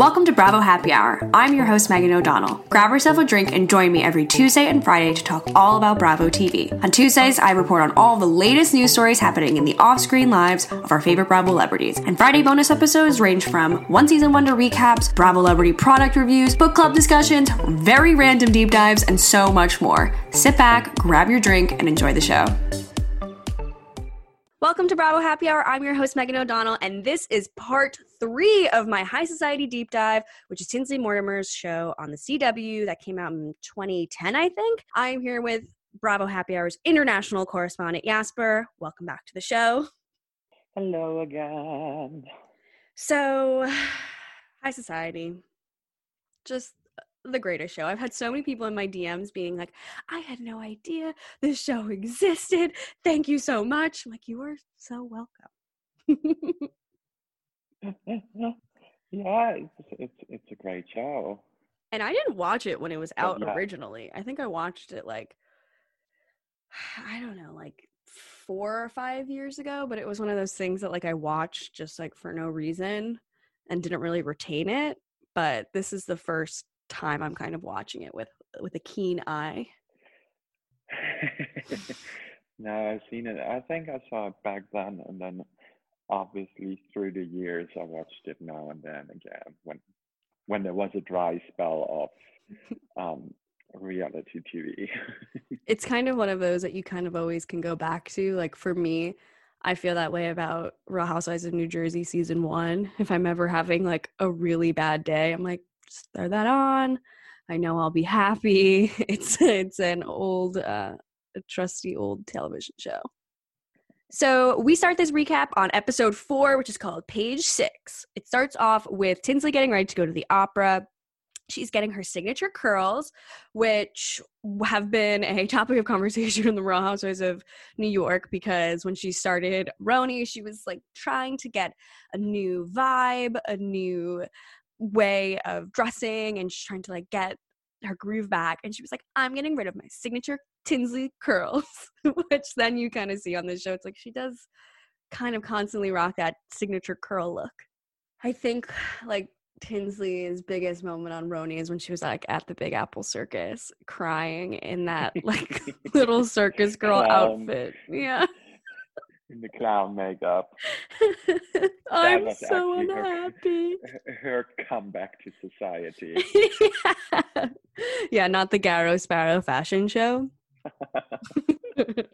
Welcome to Bravo Happy Hour. I'm your host, Megan O'Donnell. Grab yourself a drink and join me every Tuesday and Friday to talk all about Bravo TV. On Tuesdays, I report on all the latest news stories happening in the off screen lives of our favorite Bravo celebrities. And Friday bonus episodes range from one season wonder recaps, Bravo celebrity product reviews, book club discussions, very random deep dives, and so much more. Sit back, grab your drink, and enjoy the show. Welcome to Bravo Happy Hour. I'm your host, Megan O'Donnell, and this is part three of my High Society deep dive, which is Tinsley Mortimer's show on the CW that came out in 2010, I think. I'm here with Bravo Happy Hour's international correspondent, Jasper. Welcome back to the show. Hello again. So, High Society, just the greatest show. I've had so many people in my DMs being like, I had no idea this show existed. Thank you so much. I'm like, you are so welcome. yeah, it's, it's it's a great show. And I didn't watch it when it was out yeah. originally. I think I watched it like I don't know, like four or five years ago, but it was one of those things that like I watched just like for no reason and didn't really retain it. But this is the first time I'm kind of watching it with with a keen eye. no, I've seen it. I think I saw it back then, and then obviously through the years I watched it now and then again when when there was a dry spell of um, reality TV. it's kind of one of those that you kind of always can go back to. Like for me, I feel that way about Real Housewives of New Jersey season one. If I'm ever having like a really bad day, I'm like, just throw that on. I know I'll be happy. It's it's an old, uh, trusty old television show. So we start this recap on episode four, which is called Page Six. It starts off with Tinsley getting ready to go to the opera. She's getting her signature curls, which have been a topic of conversation in the Real Housewives of New York because when she started RHONY, she was like trying to get a new vibe, a new way of dressing, and she's trying to like get her groove back. And she was like, I'm getting rid of my signature Tinsley curls, which then you kind of see on the show. It's like she does kind of constantly rock that signature curl look. I think like Tinsley's biggest moment on RHONY is when she was like at the Big Apple Circus crying in that like little circus girl Um, outfit. Yeah. in the clown makeup. I'm so actually her- unhappy. Her comeback to society. yeah. yeah, not the Garo Sparo fashion show.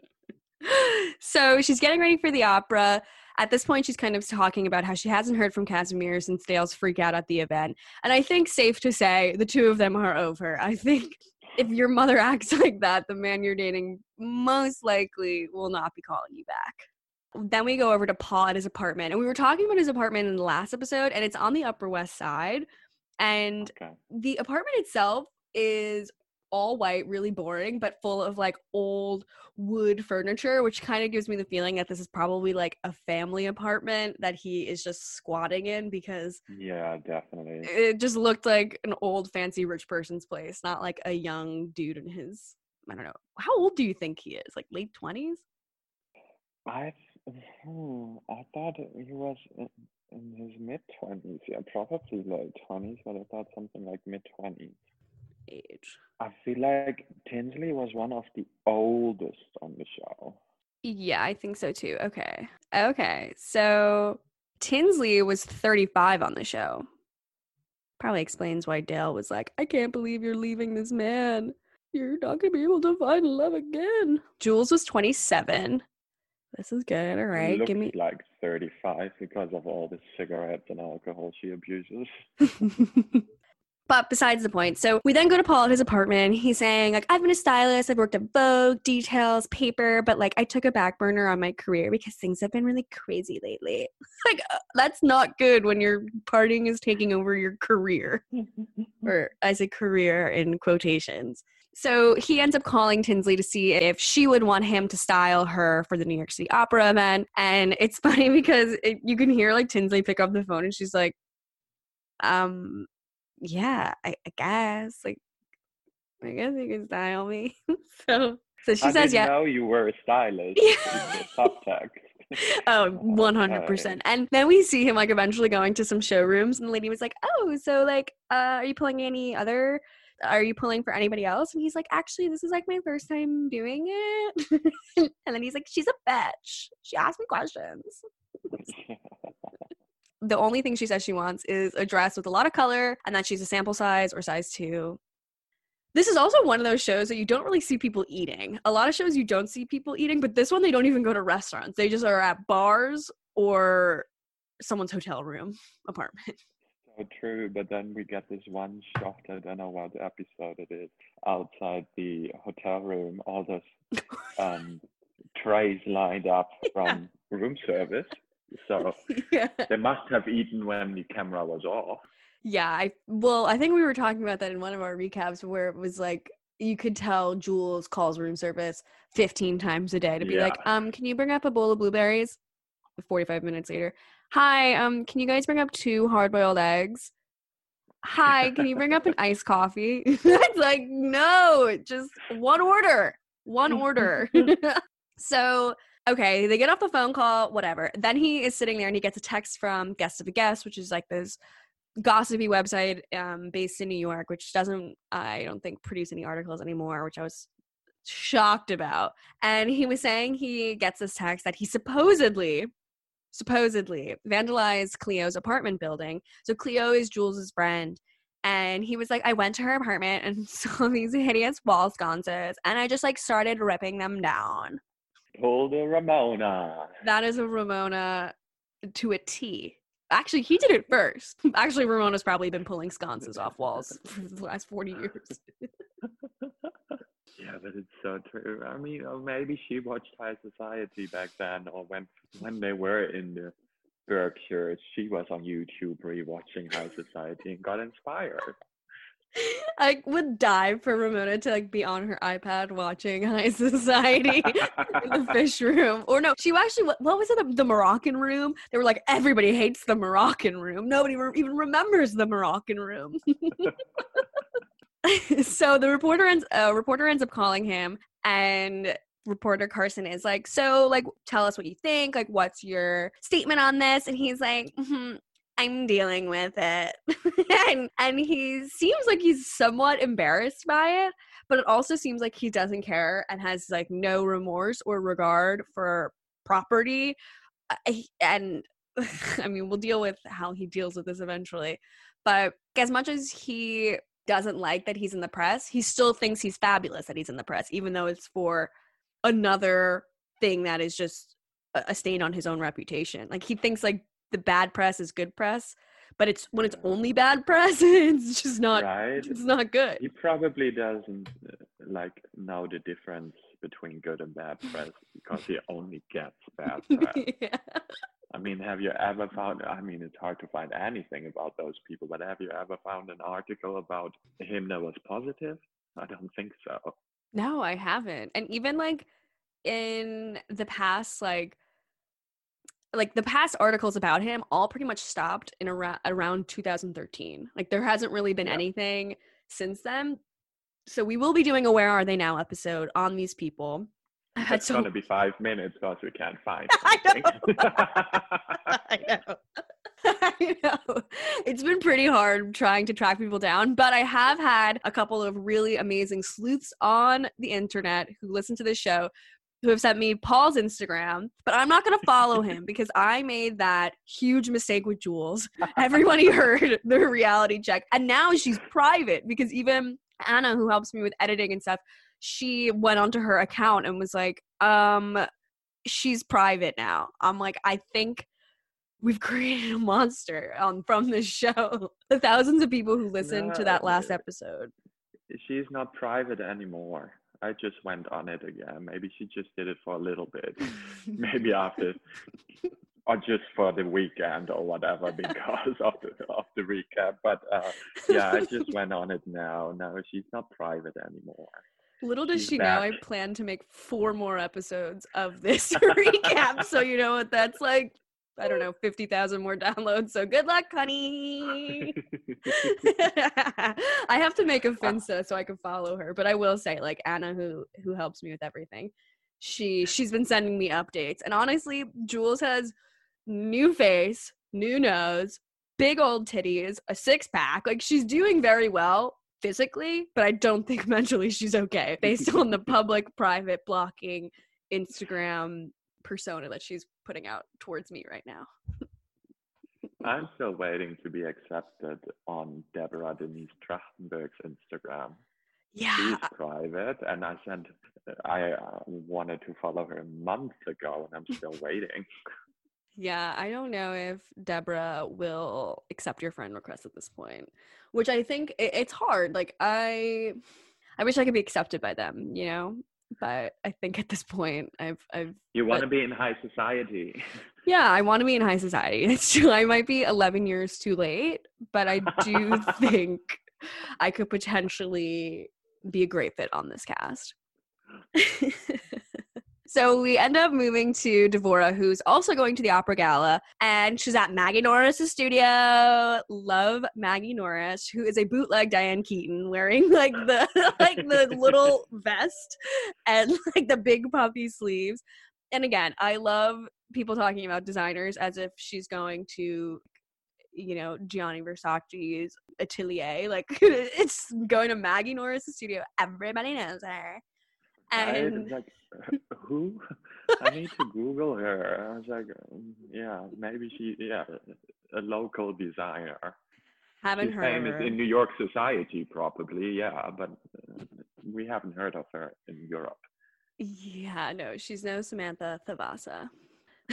so she's getting ready for the opera. At this point, she's kind of talking about how she hasn't heard from Casimir since Dale's freak out at the event. And I think safe to say the two of them are over. I think if your mother acts like that, the man you're dating most likely will not be calling you back. Then we go over to Paul at his apartment. And we were talking about his apartment in the last episode, and it's on the Upper West Side. And Okay. the apartment itself is all white, really boring, but full of like old wood furniture, which kind of gives me the feeling that this is probably like a family apartment that he is just squatting in because Yeah, definitely. it just looked like an old fancy rich person's place, not like a young dude in his I don't know. How old do you think he is? Like late 20s? I hmm, I thought he was in, in his mid twenties. Yeah, probably late twenties, but I thought something like mid twenties. Age. I feel like Tinsley was one of the oldest on the show. Yeah, I think so too. Okay. Okay. So Tinsley was 35 on the show. Probably explains why Dale was like, I can't believe you're leaving this man. You're not going to be able to find love again. Jules was 27. This is good. All right. Give me. like thirty-five because of all the cigarettes and alcohol she abuses. but besides the point, so we then go to Paul at his apartment. He's saying, like, I've been a stylist, I've worked at Vogue, details, paper, but like I took a back burner on my career because things have been really crazy lately. like, uh, that's not good when your partying is taking over your career, or as a career in quotations. So he ends up calling Tinsley to see if she would want him to style her for the New York City Opera event. And it's funny because it, you can hear like Tinsley pick up the phone and she's like, um, yeah, I, I guess. Like, I guess you can style me. so, so she I says, didn't yeah. know you were a stylist. Yeah. It's subtext. Oh, 100%. And then we see him like eventually going to some showrooms and the lady was like, "Oh, so like uh are you pulling any other are you pulling for anybody else?" And he's like, "Actually, this is like my first time doing it." and then he's like, "She's a bitch. She asked me questions." The only thing she says she wants is a dress with a lot of color and that she's a sample size or size 2. This is also one of those shows that you don't really see people eating. A lot of shows you don't see people eating, but this one they don't even go to restaurants. They just are at bars or someone's hotel room apartment. so true, but then we get this one shot, I don't know what episode it is, outside the hotel room, all those um, trays lined up from room service. So yeah. they must have eaten when the camera was off. Yeah, I well, I think we were talking about that in one of our recaps where it was like you could tell Jules calls room service 15 times a day to be like, um, can you bring up a bowl of blueberries? 45 minutes later. Hi, um, can you guys bring up two hard boiled eggs? Hi, can you bring up an iced coffee? it's like, no, just one order. One order. so okay, they get off the phone call, whatever. Then he is sitting there and he gets a text from Guest of a Guest, which is like this gossipy website um, based in New York, which doesn't, I don't think, produce any articles anymore, which I was shocked about. And he was saying he gets this text that he supposedly, supposedly vandalized Cleo's apartment building. So Cleo is Jules's friend. And he was like, I went to her apartment and saw these hideous wall sconces, and I just like started ripping them down. Pull the Ramona. That is a Ramona to a T. Actually, he did it first. Actually, Ramona's probably been pulling sconces off walls for the last 40 years. Yeah, but it's so true. I mean, or maybe she watched High Society back then, or when when they were in the Berkshires, she was on YouTube rewatching High Society and got inspired. I would die for Ramona to like be on her iPad watching High Society in the fish room. Or no, she actually what, what was it? The, the Moroccan room. They were like everybody hates the Moroccan room. Nobody re- even remembers the Moroccan room. so the reporter ends uh, reporter ends up calling him and reporter Carson is like, "So, like tell us what you think. Like what's your statement on this?" And he's like, "Mhm, I'm dealing with it." and and he seems like he's somewhat embarrassed by it, but it also seems like he doesn't care and has like no remorse or regard for property. Uh, and I mean, we'll deal with how he deals with this eventually. But as much as he doesn't like that he's in the press, he still thinks he's fabulous that he's in the press, even though it's for another thing that is just a a stain on his own reputation. Like he thinks like the bad press is good press, but it's when it's only bad press, it's just not right? it's not good. He probably doesn't uh, like know the difference between good and bad press because he only gets bad press. yeah. I mean, have you ever found? I mean, it's hard to find anything about those people, but have you ever found an article about him that was positive? I don't think so. No, I haven't. And even like in the past like like the past articles about him all pretty much stopped in around around 2013. Like there hasn't really been Yeah. anything since then. So we will be doing a Where Are They Now episode on these people. I had It's so gonna be five minutes because we can't find. I know. I know. I know. It's been pretty hard trying to track people down, but I have had a couple of really amazing sleuths on the internet who listen to this show who have sent me Paul's Instagram, but I'm not going to follow him because I made that huge mistake with Jules. Everybody heard the reality check, and now she's private because even Anna, who helps me with editing and stuff, she went onto her account and was like, um, she's private now. I'm like, I think we've created a monster um, from this show. The thousands of people who listened to that last episode. She's not private anymore. I just went on it again. Maybe she just did it for a little bit. Maybe after, or just for the weekend or whatever because of the of the recap. But uh, yeah, I just went on it now. No, she's not private anymore. Little does She's she know, I plan to make four more episodes of this recap. So you know what that's like. I don't know, fifty thousand more downloads. So good luck, honey. I have to make a uh Finsta so I can follow her. But I will say, like Anna, who who helps me with everything, she she's been sending me updates. And honestly, Jules has new face, new nose, big old titties, a six pack. Like she's doing very well physically, but I don't think mentally she's okay based on the public private blocking Instagram persona that she's putting out towards me right now. I'm still waiting to be accepted on Deborah Denise Trachtenberg's Instagram. Yeah. She's private, and I sent. I uh, wanted to follow her months ago, and I'm still waiting. Yeah, I don't know if Deborah will accept your friend request at this point, which I think it, it's hard. Like I, I wish I could be accepted by them, you know. But I think at this point, I've, I've, You want to be in high society. yeah, I want to be in high society. It's true. I might be 11 years too late, but I do think I could potentially be a great fit on this cast. So we end up moving to Devora, who's also going to the opera gala, and she's at Maggie Norris's studio. Love Maggie Norris, who is a bootleg Diane Keaton, wearing like the like the little vest and like the big puffy sleeves. And again, I love people talking about designers as if she's going to you know Gianni Versace's atelier like it's going to Maggie Norris's studio everybody knows her I was like, who? I need to Google her. I was like, um, yeah, maybe she, yeah, a local designer. haven't She's heard famous her. in New York society, probably, yeah, but uh, we haven't heard of her in Europe. yeah no she's no Samantha Thavasa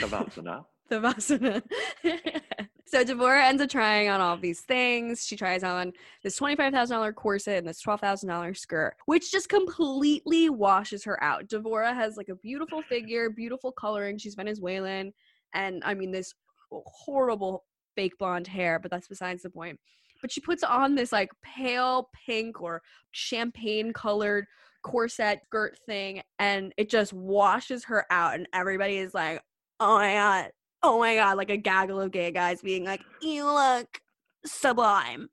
Savasana. Thavasana so Devora ends up trying on all these things. She tries on this $25,000 corset and this $12,000 skirt which just completely washes her out. Devora has like a beautiful figure beautiful coloring. She's Venezuelan and I mean this horrible fake blonde hair but that's besides the point. But she puts on this like pale pink or champagne colored corset skirt thing and it just washes her out and everybody is like oh my god oh my god like a gaggle of gay guys being like you look sublime.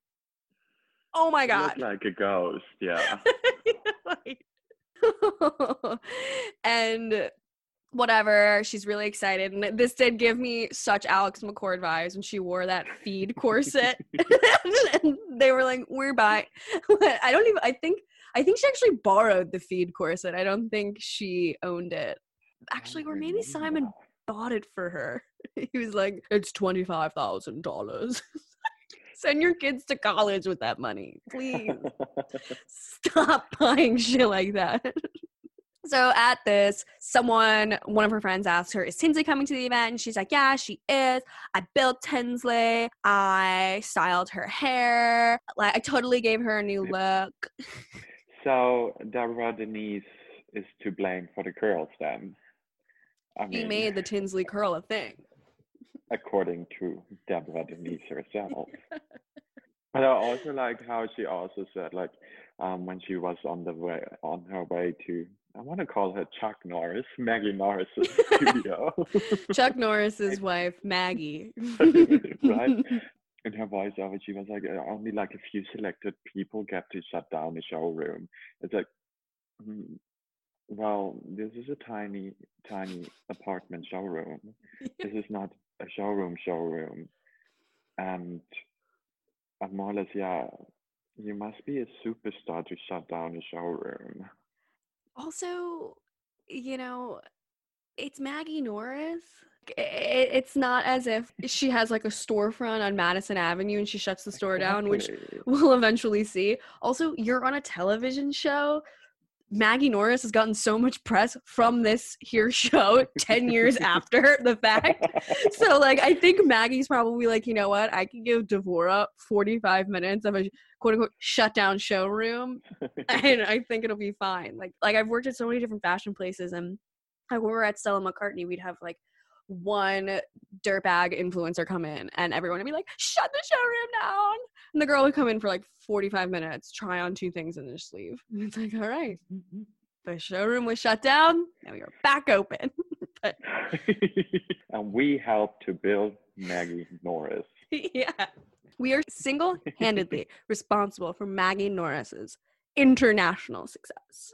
Oh my god. like a ghost, yeah. And whatever she's really excited and this did give me such alex mccord vibes when she wore that feed corset and they were like we're buying i don't even i think i think she actually borrowed the feed corset i don't think she owned it. Actually or maybe simon bought it for her he was like it's $25000 send your kids to college with that money please stop buying shit like that. so at this, someone, one of her friends asked her, Is Tinsley coming to the event? And she's like, Yeah, she is. I built Tinsley. I styled her hair. Like I totally gave her a new look. so Deborah Denise is to blame for the curls then. I He made the Tinsley curl a thing. according to Deborah Denise herself. But I also like how she also said, like, um, when she was on the way on her way to, I want to call her Chuck Norris, Maggie Norris's studio, Chuck Norris's wife, Maggie. right? in her voiceover, she was like, "Uh, only like a few selected people get to shut down the showroom. It's like, mm, well, this is a tiny, tiny apartment showroom. This is not a showroom showroom. And and more or less, yeah, you must be a superstar to shut down a showroom. Also, you know, it's Maggie Norris. It's not as if she has like a storefront on Madison Avenue and she shuts the store down, which we'll eventually see. Also, you're on a television show. Maggie Norris has gotten so much press from this here show 10 years after the fact. So, like, I think Maggie's probably like, you know what? I can give Devora 45 minutes of a quote unquote shut down showroom and I think it'll be fine. Like like I've worked at so many different fashion places and when we were at Stella McCartney, we'd have like one dirtbag influencer come in and everyone would be like, shut the showroom down. And the girl would come in for like 45 minutes, try on two things and just leave. And it's like, all right, mm-hmm. the showroom was shut down. Now we are back open. but and we helped to build Maggie Norris. yeah. We are single handedly responsible for Maggie Norris's international success.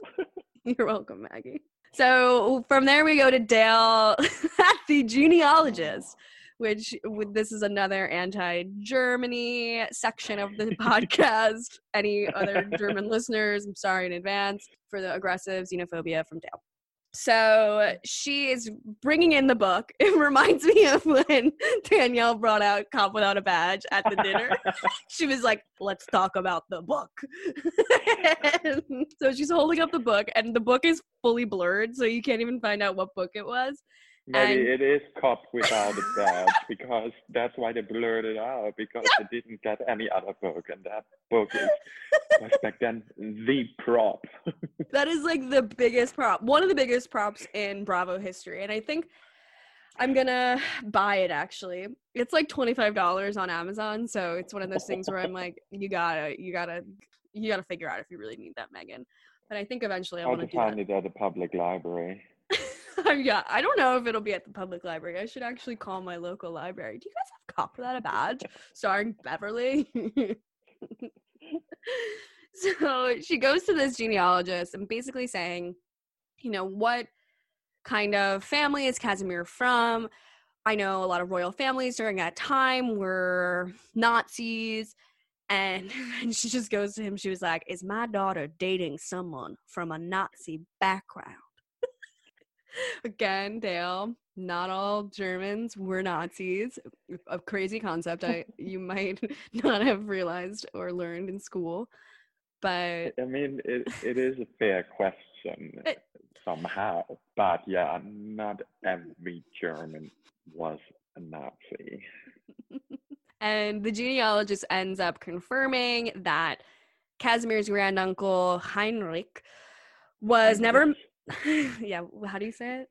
You're welcome, Maggie. So from there, we go to Dale the genealogist, which this is another anti Germany section of the podcast. Any other German listeners, I'm sorry in advance for the aggressive xenophobia from Dale. So she is bringing in the book. It reminds me of when Danielle brought out Cop Without a Badge at the dinner. she was like, let's talk about the book. So she's holding up the book, and the book is fully blurred, so you can't even find out what book it was. Maybe And- it is cop without a badge because that's why they blurred it out because they didn't get any other book and that book is was back then the prop. That is like the biggest prop, one of the biggest props in Bravo history. And I think I'm gonna buy it actually. It's like $25 on Amazon. So it's one of those things where I'm like, you gotta, you gotta, you gotta figure out if you really need that, Megan. But I think eventually I want to do that. find it at a public library. Um, yeah, I don't know if it'll be at the public library. I should actually call my local library. Do you guys have Cop Without a Badge starring Beverly? so she goes to this genealogist and basically saying, you know, what kind of family is Casimir from? I know a lot of royal families during that time were Nazis. And, and she just goes to him. She was like, Is my daughter dating someone from a Nazi background? Again, Dale, not all Germans were Nazis. A crazy concept I you might not have realized or learned in school. But I mean, it, it is a fair question It- somehow, but yeah, not every German was a Nazi. and the genealogist ends up confirming that Casimir's granduncle Heinrich was never yeah, how do you say it?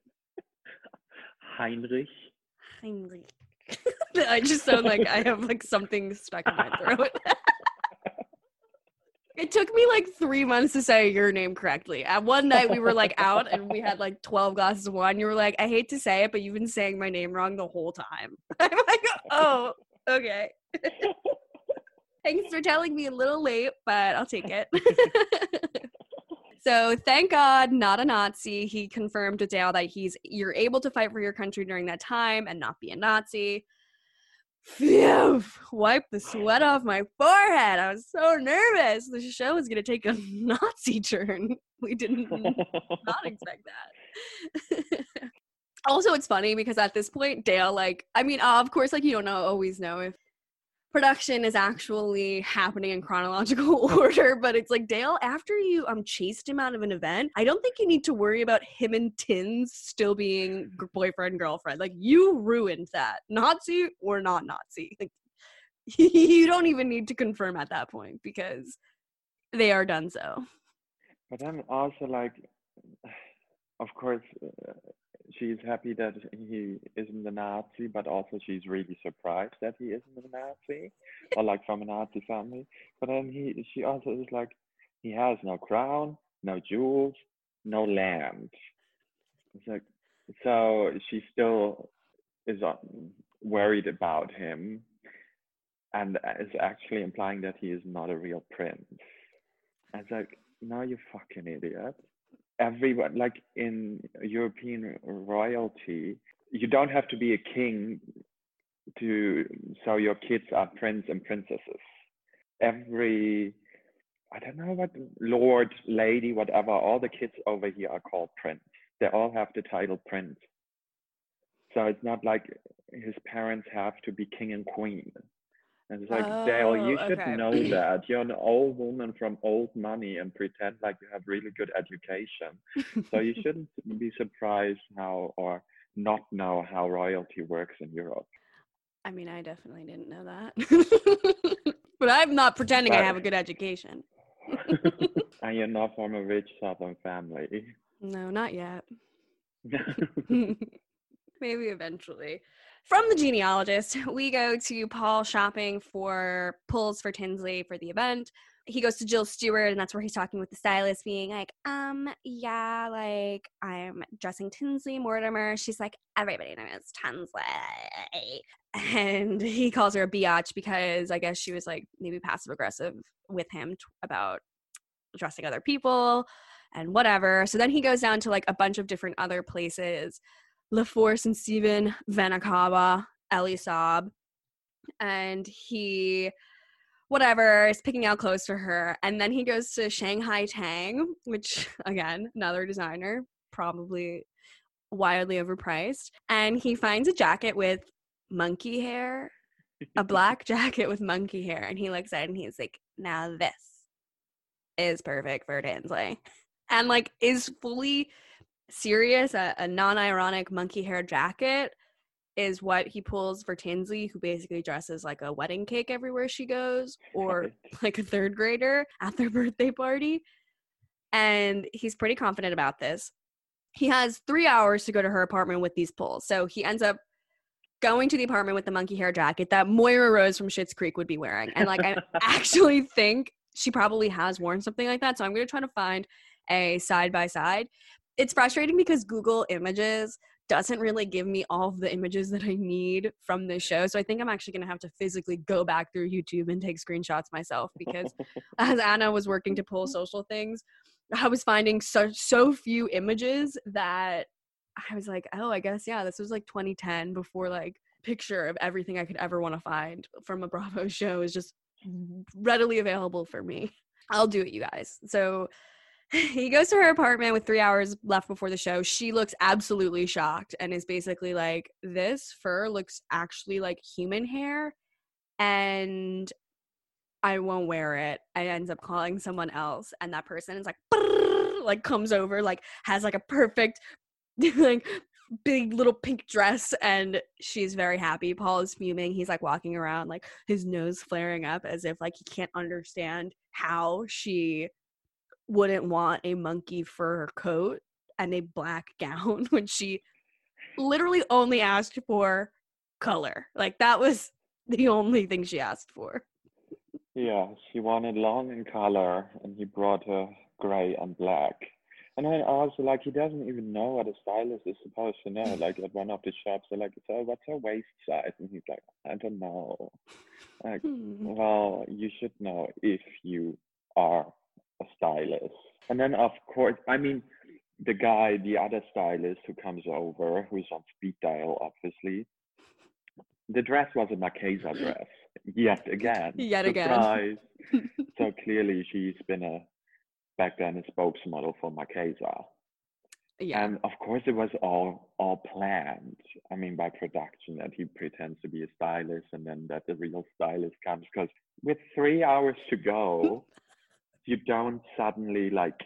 Heinrich. Heinrich. I just sound like I have like something stuck in my throat. it took me like three months to say your name correctly. At one night we were like out and we had like 12 glasses of wine. You were like, I hate to say it, but you've been saying my name wrong the whole time. I'm like, oh, okay. Thanks for telling me a little late, but I'll take it. So thank God, not a Nazi. He confirmed to Dale that he's you're able to fight for your country during that time and not be a Nazi. Phew! Wipe the sweat off my forehead. I was so nervous. The show was gonna take a Nazi turn. We didn't not expect that. also, it's funny because at this point, Dale, like, I mean, uh, of course, like, you don't know, always know if production is actually happening in chronological order, but it's like, Dale, after you um chased him out of an event, I don't think you need to worry about him and Tins still being boyfriend, girlfriend. Like, you ruined that. Nazi or not Nazi. Like, you don't even need to confirm at that point because they are done so. But I'm also like, of course, uh, she's happy that he isn't a Nazi, but also she's really surprised that he isn't a Nazi, or like from a Nazi family. But then he, she also is like, he has no crown, no jewels, no land. It's like, so she still is uh, worried about him. and is actually implying that he is not a real prince. I was like, no, you fucking idiot. Everyone, like in European royalty, you don't have to be a king to so your kids are prince and princesses. Every I don't know what lord, lady, whatever, all the kids over here are called prince. They all have the title prince. So it's not like his parents have to be king and queen. And it's like, oh, Dale, you should okay. know that. You're an old woman from old money and pretend like you have really good education. so you shouldn't be surprised how or not know how royalty works in Europe. I mean, I definitely didn't know that. but I'm not pretending but, I have a good education. and you're not from a rich southern family. No, not yet. Maybe eventually. From the genealogist, we go to Paul shopping for pulls for Tinsley for the event. He goes to Jill Stuart, and that's where he's talking with the stylist, being like, um, yeah, like I'm dressing Tinsley Mortimer. She's like, everybody knows Tinsley. And he calls her a biatch because I guess she was like maybe passive aggressive with him t- about dressing other people and whatever. So then he goes down to like a bunch of different other places LaForce and Steven Vena Cava, Elie Saab, and he whatever is picking out clothes for her. And then he goes to shanghai tang which again another designer probably wildly overpriced. And he finds a jacket with monkey hair a black jacket with monkey hair. And he looks at it and he's like now this is perfect for Tinsley and like is fully serious, a, a non-ironic monkey hair jacket is what he pulls for Tinsley, who basically dresses like a wedding cake everywhere she goes, or like a third grader at their birthday party. And he's pretty confident about this. He has three hours to go to her apartment with these pulls. So he ends up going to the apartment with the monkey hair jacket that Moira Rose from Schitt's Creek would be wearing. And like, I actually think she probably has worn something like that. So I'm going to try to find a side by side it's frustrating because Google Images doesn't really give me all of the images that I need from this show. So I think I'm actually going to have to physically go back through YouTube and take screenshots myself because as Anna was working to pull social things, I was finding so so few images that I was like, "Oh, I guess yeah, this was like 2010 before like picture of everything I could ever want to find from a Bravo show is just readily available for me." I'll do it, you guys. So he goes to her apartment with three hours left before the show. She looks absolutely shocked and is basically like, This fur looks actually like human hair, and I won't wear it. I ends up calling someone else, and that person is like, like comes over, like has like a perfect, like big little pink dress and she's very happy paul is fuming he's like walking around like his nose flaring up as if like he can't understand how she wouldn't want a monkey fur coat and a black gown when she literally only asked for color. Like that was the only thing she asked for. Yeah, she wanted long in color and he brought her gray and black. And I also like he doesn't even know what a stylist is supposed to know. Like at one of the shops, they're like, "So what's her waist size?" And he's like, "I don't know." Like, hmm. well, you should know if you are a stylist. And then of course, I mean, the guy, the other stylist who comes over, who's on speed dial, obviously. The dress was a Marchesa dress, yet again. Yet again. so clearly, she's been a back then a spokesmodel for Marchesa. Yeah. And of course, it was all all planned. I mean, by production, that he pretends to be a stylist, and then that the real stylist comes. Because with three hours to go, you don't suddenly like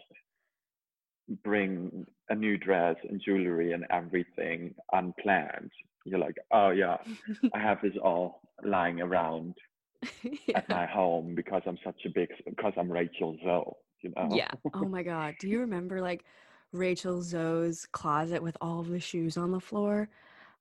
bring a new dress and jewelry and everything unplanned. You're like, oh yeah, I have this all lying around yeah. at my home because I'm such a big because I'm Rachel Zoe. You know? Yeah. Oh my god. Do you remember like Rachel Zoe's closet with all of the shoes on the floor?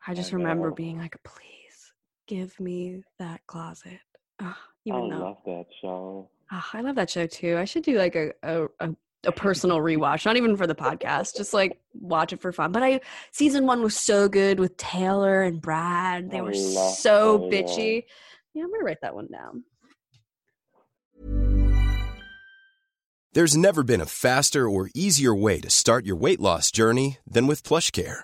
I just I remember being like, please give me that closet. even I though. love that show. Oh, I love that show too. I should do like a, a, a a personal rewatch, not even for the podcast, just like watch it for fun. But I season one was so good with Taylor and Brad. They were so bitchy. Yeah, I'm gonna write that one down. There's never been a faster or easier way to start your weight loss journey than with PlushCare.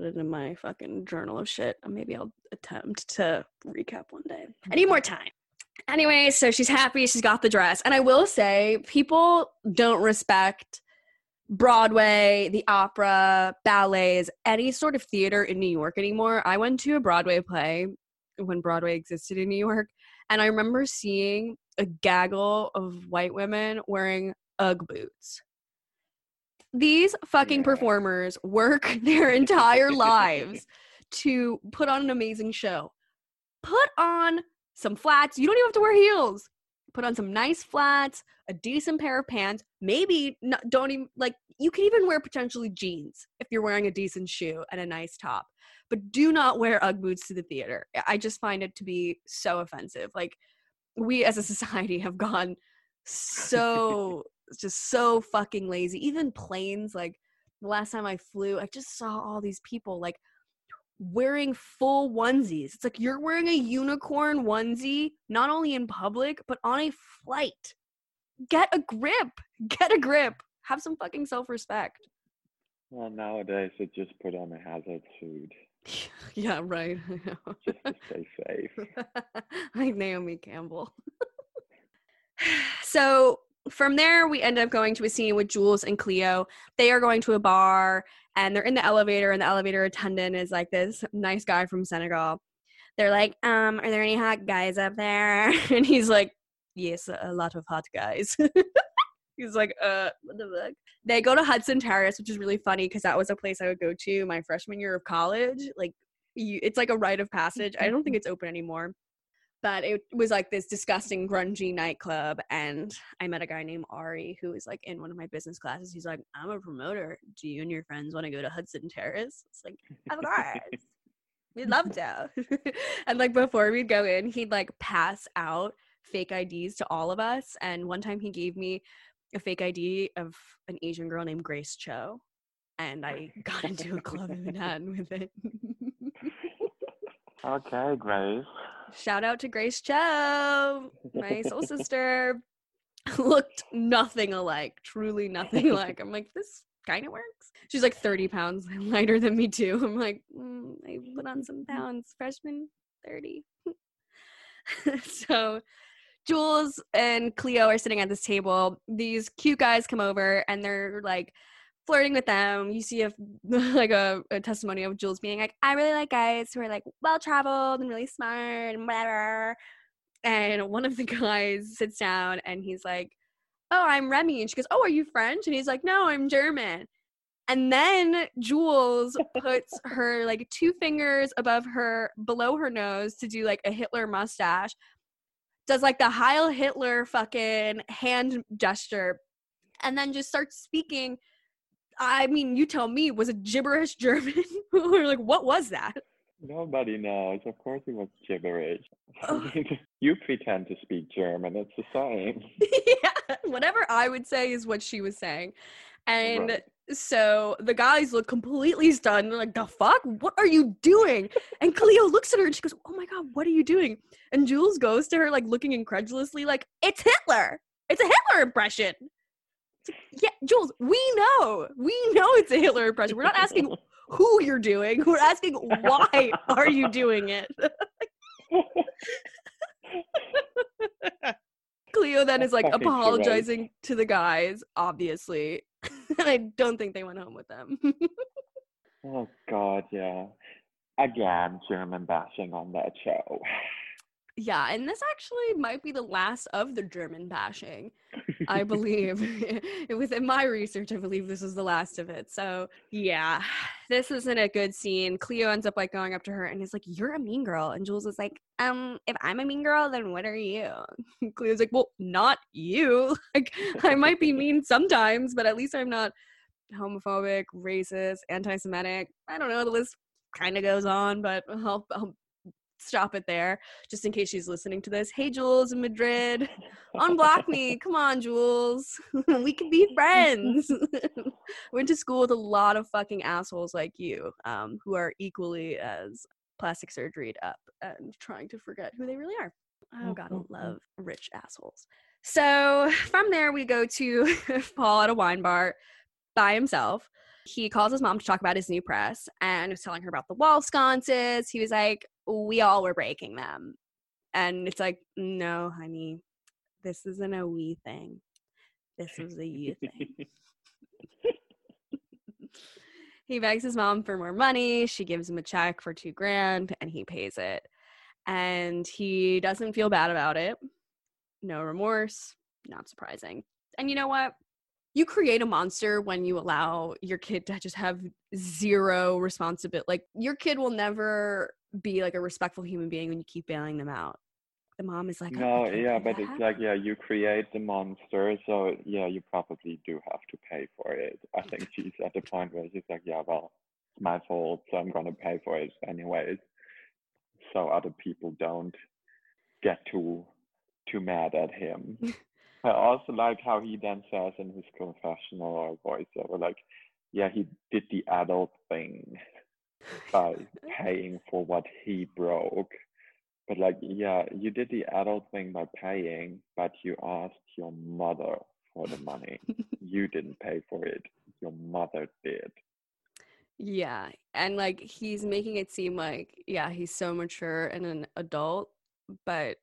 put it in my fucking journal of shit. Uh, Maybe I'll attempt to recap one day. I need more time. Anyway, so she's happy. She's got the dress. And I will say, people don't respect Broadway, the opera, ballets, any sort of theater in New York anymore. I went to a Broadway play when Broadway existed in New York. And I remember seeing a gaggle of white women wearing Ugg boots. These fucking performers work their entire lives to put on an amazing show. Put on some flats. You don't even have to wear heels. Put on some nice flats, a decent pair of pants. Maybe not, don't even like you can even wear potentially jeans if you're wearing a decent shoe and a nice top. But do not wear UGG boots to the theater. I just find it to be so offensive. Like we as a society have gone so just so fucking lazy. Even planes, like the last time I flew, I just saw all these people like wearing full onesies. It's like you're wearing a unicorn onesie, not only in public, but on a flight. Get a grip. Get a grip. Have some fucking self respect. Well, nowadays it just put on a hazard suit yeah, right. just to stay safe. like Naomi Campbell. so from there, we end up going to a scene with Jules and Cleo. They are going to a bar and they're in the elevator, and the elevator attendant is like this nice guy from Senegal. They're like, um, are there any hot guys up there? And he's like, yes, a lot of hot guys. he's like, uh, what the fuck? They go to Hudson Terrace, which is really funny because that was a place I would go to my freshman year of college. Like, you, it's like a rite of passage. I don't think it's open anymore but it was like this disgusting grungy nightclub and i met a guy named ari who was like in one of my business classes. He's like i'm a promoter. Do you and your friends want to go to hudson terrace? It's like of course. We'd love to. And like before we'd go in he'd like pass out fake ids to all of us and one time he gave me a fake id of an asian girl named grace cho and i got into a club in manhattan with it. Okay, Grace. Shout out to Grace Cho, my soul sister. Looked nothing alike, truly nothing alike. I'm like, this kind of works. She's like 30 pounds lighter than me, too. I'm like, mm, I put on some pounds, freshman 30. so Jules and Cleo are sitting at this table. These cute guys come over and they're like, flirting with them. You see a like a, a testimony of Jules being like, I really like guys who are like well traveled and really smart and whatever. And one of the guys sits down and he's like, Oh, I'm Remy. And she goes, Oh, are you French? And he's like, No, I'm German. And then Jules puts her like two fingers above her below her nose to do like a Hitler mustache, does like the Heil Hitler fucking hand gesture, and then just starts speaking I mean, you tell me, was it gibberish German? like, what was that? Nobody knows. Of course it was gibberish. Oh. you pretend to speak German. It's the same. yeah, whatever I would say is what she was saying. And Right. so the guys look completely stunned. They're like, the fuck? What are you doing? And Cleo looks at her and she goes, oh my God, what are you doing? And Jules goes to her, like, looking incredulously, like, it's Hitler. It's a Hitler impression. Yeah, Jules, we know. We know it's a Hitler impression. We're not asking who you're doing. We're asking why are you doing it? Cleo then is like apologizing to the guys, obviously. and I don't think they went home with them. oh God, yeah. Again, German bashing on that show. Yeah, and this actually might be the last of the German bashing. I believe. Within my research, I believe this is the last of it. So, yeah, this isn't a good scene. Cleo ends up like going up to her and is like, You're a mean girl. And Jules is like, Um, if I'm a mean girl, then what are you? Cleo's like, Well, not you. Like, I might be mean sometimes, but at least I'm not homophobic, racist, anti Semitic. I don't know. The list kind of goes on, but I'll, I'll stop it there just in case she's listening to this. Hey, Jules in Madrid, unblock me. Come on, Jules. we can be friends. Went to school with a lot of fucking assholes like you um, who are equally as plastic surgeryed up and trying to forget who they really are. Oh, mm, God, I mm, mm. love rich assholes. So from there, we go to Paul at a wine bar by himself. He calls his mom to talk about his new press and was telling her about the wall sconces. He was like, We all were breaking them. And it's like, No, honey, this isn't a we thing. This was a you thing. he begs his mom for more money. She gives him a check for two grand and he pays it. And he doesn't feel bad about it. No remorse. Not surprising. And you know what? You create a monster when you allow your kid to just have zero responsibility. Like, your kid will never be like a respectful human being when you keep bailing them out. The mom is like, "I- I No, yeah, but that it's like, yeah, you create the monster, so yeah, you probably do have to pay for it. I think she's at the point where she's like, yeah, well, it's my fault, so I'm gonna pay for it anyways, so other people don't get too too mad at him. I also like how he then says in his confessional or voiceover, like, yeah, he did the adult thing by paying for what he broke. But like, yeah, you did the adult thing by paying, but you asked your mother for the money. you didn't pay for it. Your mother did. Yeah. And like he's making it seem like, yeah, he's so mature and an adult, but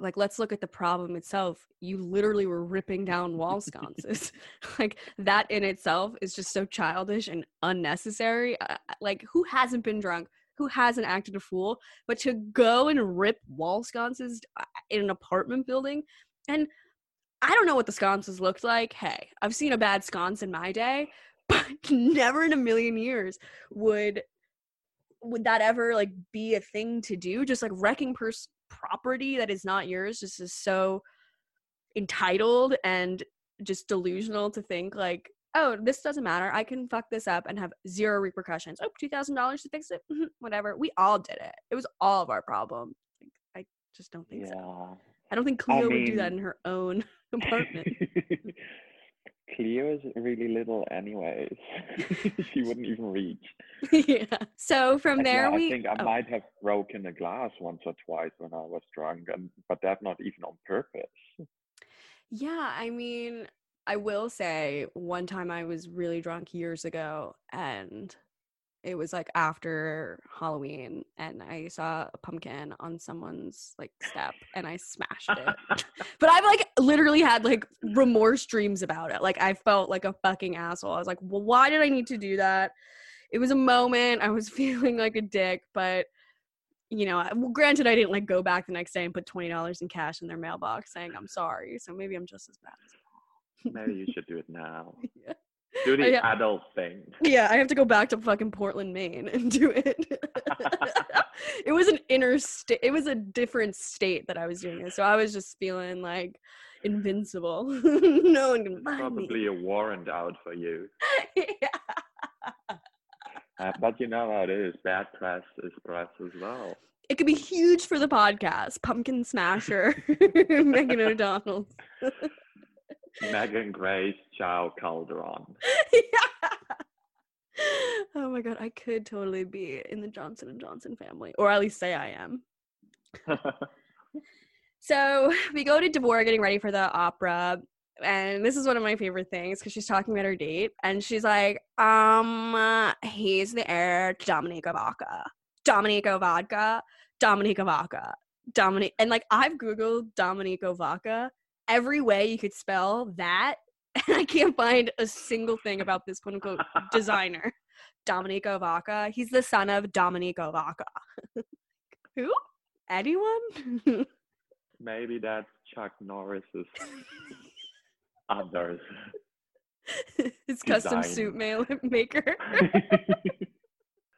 like let's look at the problem itself. You literally were ripping down wall sconces. like that in itself is just so childish and unnecessary. Uh, like who hasn't been drunk? Who hasn't acted a fool? But to go and rip wall sconces uh, in an apartment building and I don't know what the sconces looked like. Hey, I've seen a bad sconce in my day, but never in a million years would would that ever like be a thing to do just like wrecking pers- property that is not yours just is so entitled and just delusional to think like oh this doesn't matter. I can fuck this up and have zero repercussions. Oh $2000 to fix it? Mhm, whatever. We all did it. It was all of our problem. Like, i just don't think so. I don't think I cleo would do that in her own apartment Cleo is really little anyways. she wouldn't even reach. yeah so from Like, there yeah, we I think I oh. might have broken a glass once or twice when I was drunk, and but that not even on purpose. Yeah, I mean, I will say one time I was really drunk years ago and it was like after Halloween and I saw a pumpkin on someone's like step and I smashed it. but I've like literally had like remorse dreams about it. Like I felt like a fucking asshole. I was like, well, why did I need to do that? It was a moment. I was feeling like a dick, but you know, well, granted, I didn't like go back the next day and put twenty dollars in cash in their mailbox saying I'm sorry. So maybe I'm just as bad as Maybe you should do it now. Yeah. Do the yeah. adult. Yeah, I have to go back to fucking Portland, Maine and do it. it was an interstate it was a different state that I was doing it. So I was just feeling like invincible. no one can find Probably a warrant out for you. yeah. Uh, but you know how it is. Bad press is press as well. It could be huge for the podcast. Pumpkin Smasher, Megan O'Donnell. Megan Grace, Chow Calderon. yeah. Oh my god, I could totally be in the Johnson and Johnson family, or at least say I am. So we go to Devore getting ready for the opera. And this is one of my favorite things because she's talking about her date. And she's like, um, uh, he's the heir to Dominica Vodka. Dominico Vodka. Dominica Vodka. Dominic. And like, I've Googled Dominico Vodka. Every way you could spell that. And I can't find a single thing about this quote unquote designer. Dominico Vodka. He's the son of Dominico Vodka. Who? anyone? Maybe that's Chuck Norris's others. His custom Design. suit mail maker.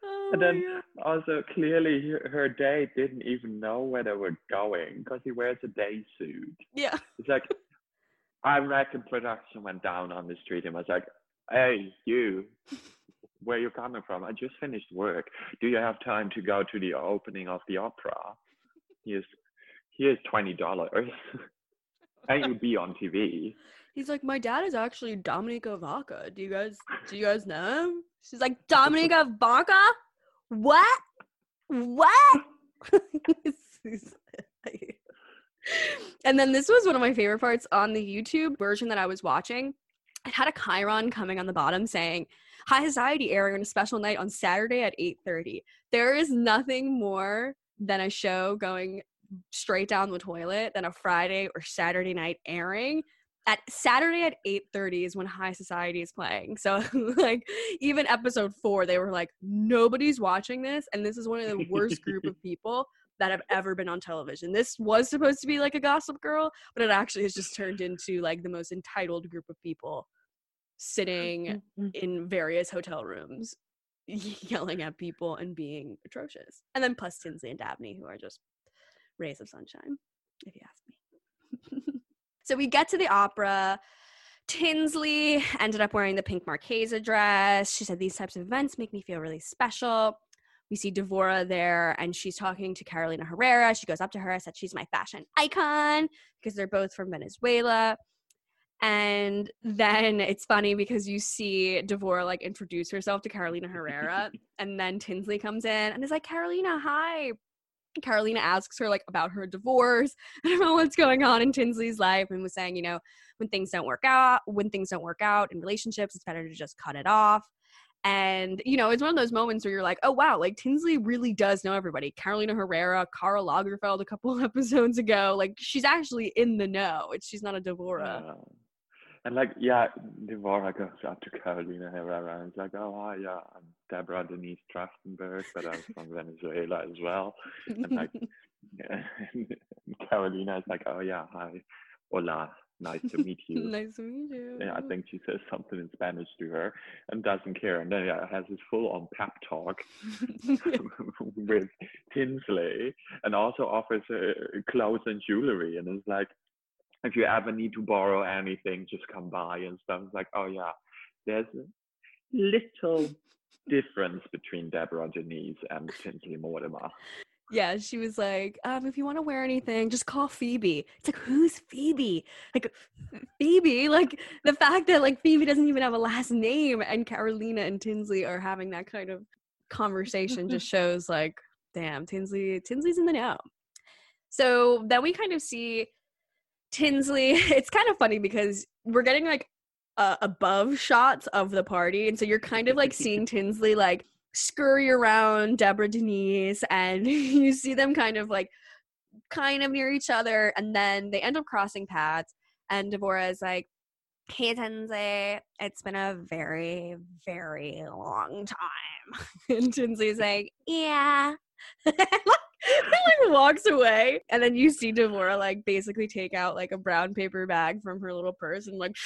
Oh and then oh, God. also clearly her- her date didn't even know where they were going because he wears a day suit. yeah. It's like I reckon production went down on the street and was like, "Hey, you, where you coming from? I just finished work. Do you have time to go to the opening of the opera? Here's here's twenty dollars, and you'll be on TV." He's like, my dad is actually Dominica Vaca. Do you guys do you guys know him? She's like, Dominica Vaca? What? What? and then this was one of my favorite parts on the YouTube version that I was watching. It had a chyron coming on the bottom saying, High Society airing on a special night on Saturday at 8:30. There is nothing more than a show going straight down the toilet than a Friday or Saturday night airing at Saturday at 8:30 is when High Society is playing. So like even episode 4 they were like nobody's watching this and this is one of the worst group of people that have ever been on television. This was supposed to be like a gossip girl, but it actually has just turned into like the most entitled group of people sitting mm-hmm. in various hotel rooms yelling at people and being atrocious. And then plus Tinsley and Dabney who are just rays of sunshine if you ask me. So we get to the opera. Tinsley ended up wearing the pink Marchesa dress. She said, These types of events make me feel really special. We see Devora there and she's talking to Carolina Herrera. She goes up to her, I said she's my fashion icon because they're both from Venezuela. And then it's funny because you see Devora like introduce herself to Carolina Herrera, and then Tinsley comes in and is like, Carolina, hi. Carolina asks her like about her divorce. I don't what's going on in Tinsley's life and was saying, you know, when things don't work out, when things don't work out in relationships, it's better to just cut it off. And, you know, it's one of those moments where you're like, oh, wow, like Tinsley really does know everybody. Carolina Herrera, Karl Lagerfeld a couple episodes ago. Like, she's actually in the know. It's, she's not a Devora. Yeah. And like, yeah, Devora goes up to Carolina Herrera and is like, oh, hi, yeah, I'm Deborah Denise Trachtenberg, but I'm from Venezuela as well. And like, Carolina is like, oh, yeah, hi, hola, nice to meet you. nice to meet you. Yeah, I think she says something in Spanish to her and doesn't care. And then yeah, has this full on pep talk with Tinsley and also offers her clothes and jewelry. And it's like, if you ever need to borrow anything, just come by and stuff. It's like, oh yeah, there's a little difference between Deborah Denise and Tinsley Mortimer. Yeah, she was like, um, if you want to wear anything, just call Phoebe. It's like, who's Phoebe? Like, Phoebe, like the fact that like Phoebe doesn't even have a last name and Carolina and Tinsley are having that kind of conversation just shows like, damn, Tinsley, Tinsley's in the know. So then we kind of see Tinsley. It's kind of funny because we're getting like uh, above shots of the party. And so you're kind of like seeing Tinsley like scurry around Deborah Denise and you see them kind of like kind of near each other and then they end up crossing paths and Deborah is like Hey Tinsley, it's been a very, very long time. and Tinsley's like, Yeah. like, like walks away and then you see Devora like basically take out like a brown paper bag from her little purse and like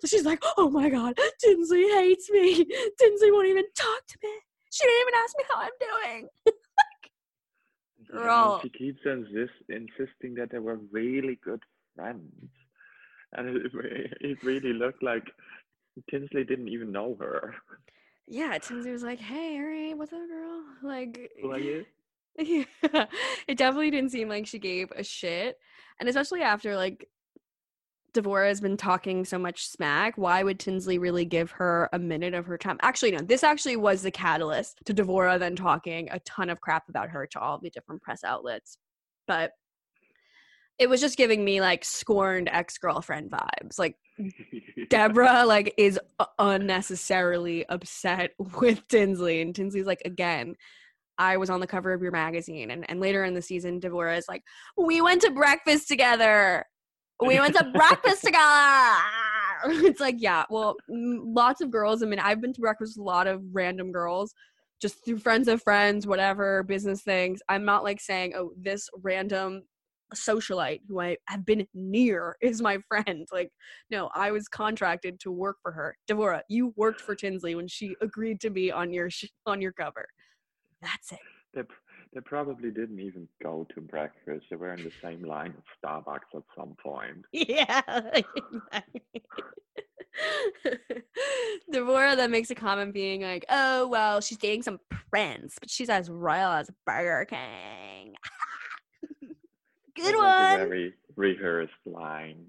so she's like, oh my god, Tinsley hates me. Tinsley won't even talk to me. She didn't even ask me how I'm doing. Yeah, Girl. she keeps insist, insisting that they were really good friends. And it, it really looked like Tinsley didn't even know her. Yeah, Tinsley was like, hey, all right, what's up, girl? Like, Who are you? yeah, it definitely didn't seem like she gave a shit. And especially after like Devora has been talking so much smack, why would Tinsley really give her a minute of her time? Actually, no, this actually was the catalyst to Devora then talking a ton of crap about her to all the different press outlets. But it was just giving me like scorned ex-girlfriend vibes. Like Deborah like is unnecessarily upset with Tinsley, and Tinsley's like, again, I was on the cover of your magazine, and and later in the season, Deborah is like, we went to breakfast together. We went to breakfast together. It's like, yeah, well, lots of girls. I mean, I've been to breakfast with a lot of random girls. just through friends of friends, whatever, business things. I'm not like saying, oh, this random socialite who I have been near is my friend. Like, no, I was contracted to work for her. Devora, you worked for Tinsley when she agreed to be on your sh- on your cover. That's it. They probably didn't even go to breakfast. They were in the same line at Starbucks at some point. Yeah. Devora then makes a comment being like, oh, well, she's dating some prince, but she's as royal as Burger King. Good one. Very rehearsed line.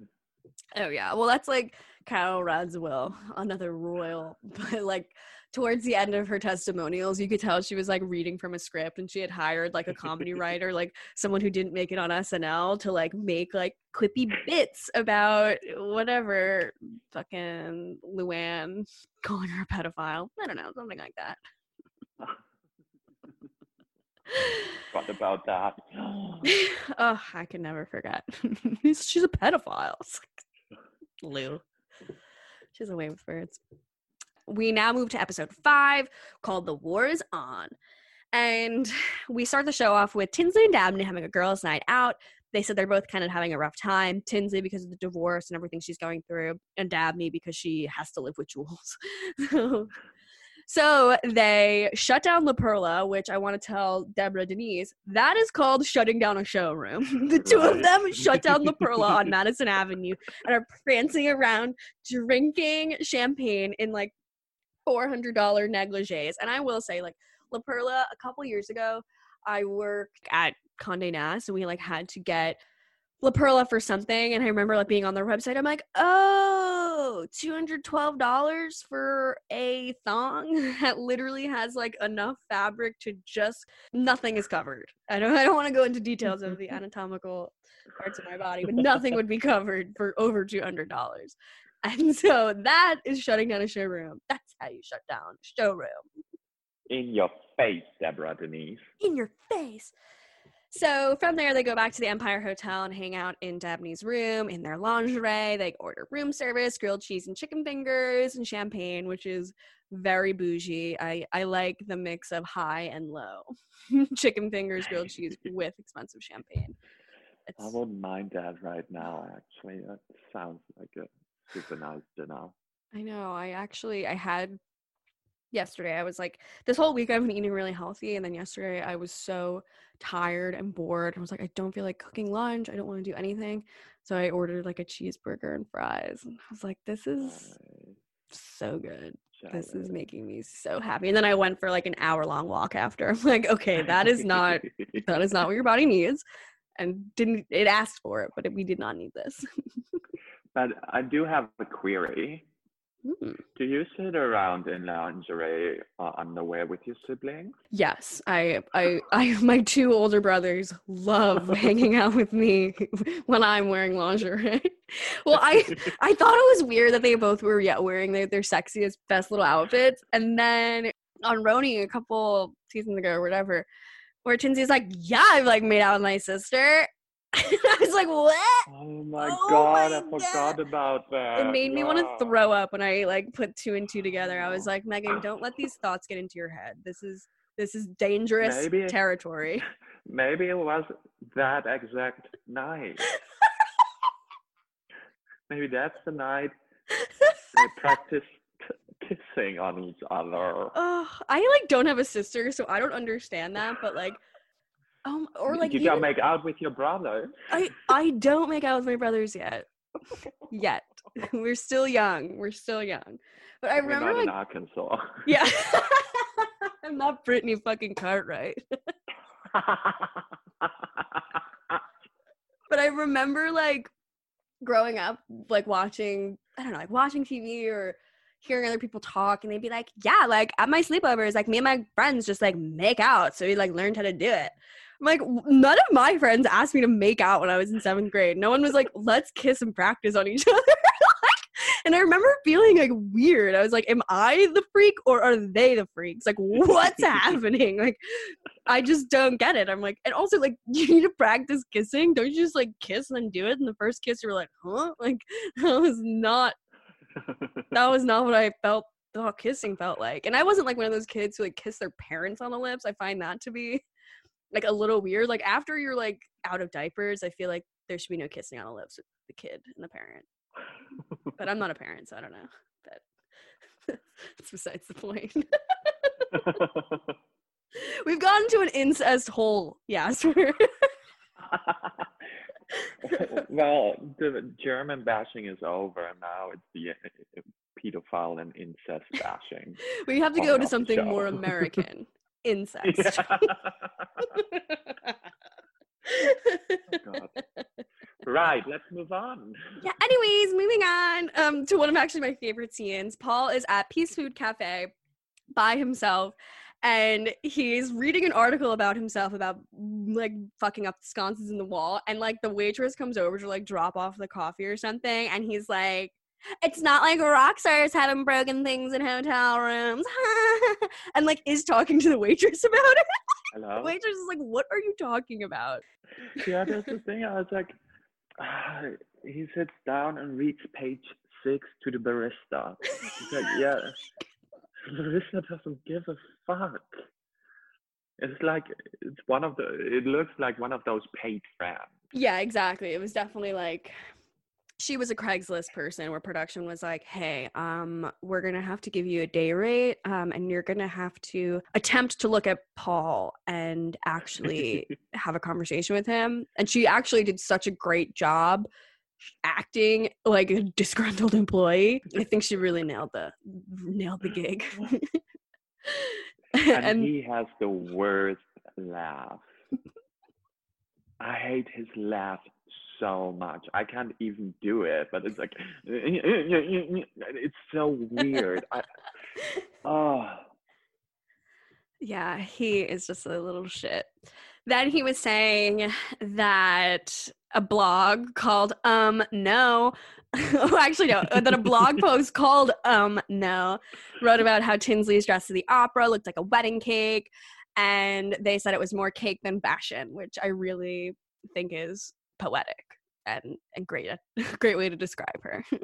Oh yeah. Well, that's like Carole Radziwill, another royal. But like towards the end of her testimonials, you could tell she was like reading from a script and she had hired like a comedy writer, like someone who didn't make it on SNL to like make like quippy bits about whatever fucking Luann calling her a pedophile. I don't know, something like that. What about that? oh, I can never forget. She's a pedophile. Lou. She's a way with words. We now move to episode five called The War is On. And we start the show off with Tinsley and Dabney having a girls' night out. They said they're both kind of having a rough time. Tinsley because of the divorce and everything she's going through, and Dabney because she has to live with Jules. so they shut down La Perla, which I want to tell Deborah Denise that is called shutting down a showroom. the two of them shut down La Perla on Madison Avenue and are prancing around drinking champagne in like $400 negligees. And I will say, like, La Perla, a couple years ago, I worked at Conde Nast and we like had to get La Perla for something. And I remember like being on their website. I'm like, oh, $212 for a thong that literally has like enough fabric to just nothing is covered. I don't I don't want to go into details of the anatomical parts of my body, but nothing would be covered for over $200. And so that is shutting down a showroom. That's how you shut down a showroom. In your face, Deborah Denise. In your face. So from there, they go back to the Empire Hotel and hang out in Dabney's room in their lingerie. They order room service, grilled cheese and chicken fingers, and champagne, which is very bougie. I, I like the mix of high and low. chicken fingers, grilled cheese with expensive champagne. I wouldn't mind that right now, actually. That sounds like a nice dinner. I know. I actually I had yesterday. I was like this whole week I've been eating really healthy and then yesterday I was so tired and bored. I was like I don't feel like cooking lunch. I don't want to do anything. So I ordered like a cheeseburger and fries. And I was like this is so good. This is making me so happy. And then I went for like an hour long walk after. I'm like okay, that is not that is not what your body needs. And didn't it asked for it, but we did not need this. but I do have a query. Mm. Do you sit around in lingerie or underwear with your siblings? Yes, I, I, I, my two older brothers love hanging out with me when I'm wearing lingerie. well, I, I thought it was weird that they both were yeah wearing their, their sexiest, best little outfits, and then on RHONY a couple seasons ago or whatever, where Tinsley's like, "Yeah, I've like made out with my sister." I was like, "What?" Oh my Oh god, my I forgot about that. It made me want to throw up when I like put two and two together. I was oh. like, Megan, don't let these thoughts get into your head. This is this is dangerous Maybe- territory. Maybe it was that exact night. Maybe that's the night they practiced kissing on each other. Oh, I like don't have a sister, so I don't understand that. But like, um, or like you even, don't make out with your brother. I I don't make out with my brothers yet. Yet we're still young. We're still young. But I We're remember not in like Arkansas. yeah. I'm not Brittany fucking Cartwright. but I remember like growing up, like watching, I don't know, like watching TV or hearing other people talk, and they'd be like, "Yeah, like at my sleepovers, like me and my friends just like make out, so we like learned how to do it." Like, none of my friends asked me to make out when I was in seventh grade. No one was like, "Let's kiss and practice on each other." Like, and I remember feeling like weird. I was like, "Am I the freak or are they the freaks? Like, what's happening?" Like, I just don't get it. I'm like, and also like, you need to practice kissing. Don't you just like kiss and then do it? And the first kiss, you were like, huh? Like, that was not that was not what I felt thought kissing felt like. And I wasn't like one of those kids who like kiss their parents on the lips. I find that to be like a little weird. Like after you're like out of diapers, I feel like there should be no kissing on the lips with the kid and the parent. But I'm not a parent, so I don't know. But that's besides the point. We've gotten to an incest hole, Jasper. well, the German bashing is over, and now it's the uh, pedophile and incest bashing. we have to go to something more. American. Incest. God. right, let's move on. yeah anyways moving on um to one of actually my favorite scenes paul is at peace food cafe by himself and he's reading an article about himself about mm, like fucking up the sconces in the wall and like the waitress comes over to like drop off the coffee or something and he's like it's not like rock stars having broken things in hotel rooms and like is talking to the waitress about it the Hello. waitress is like what are you talking about Yeah, that's the thing. I was like, ah, he sits down and reads page six to the barista. He's like, yeah, the barista doesn't give a fuck. It's like it's one of the. It looks like one of those paid friends. Yeah, exactly. It was definitely like she was a Craigslist person where production was like, "Hey, um, we're gonna have to give you a day rate, um, and you're gonna have to attempt to look at Paul and actually have a conversation with him." And she actually did such a great job acting like a disgruntled employee. I think she really nailed the nailed the gig. and, he has the worst laugh. I hate his laugh so much. I can't even do it, but it's like it's so weird. I, oh, Yeah, he is just a little shit. Then he was saying that a blog called Um No, oh, actually no, uh, that a blog post called Um No wrote about how Tinsley's dress to the opera looked like a wedding cake, and they said it was more cake than fashion, which I really think is poetic and and great great way to describe her.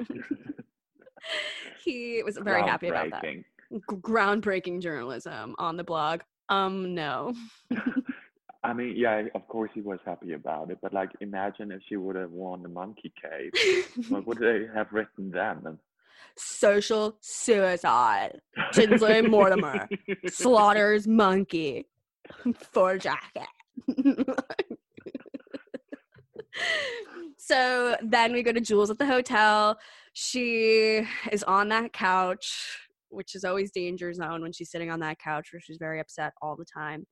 he was very happy about that groundbreaking. g- groundbreaking journalism on the blog. Um, no. I mean, yeah, of course he was happy about it, but like, imagine if she would have won the monkey cave. what would they have written then? Social suicide. Tinsley Mortimer slaughters monkey for jacket. So then we go to Jules at the hotel. She is on that couch, which is always danger zone when she's sitting on that couch where she's very upset all the time.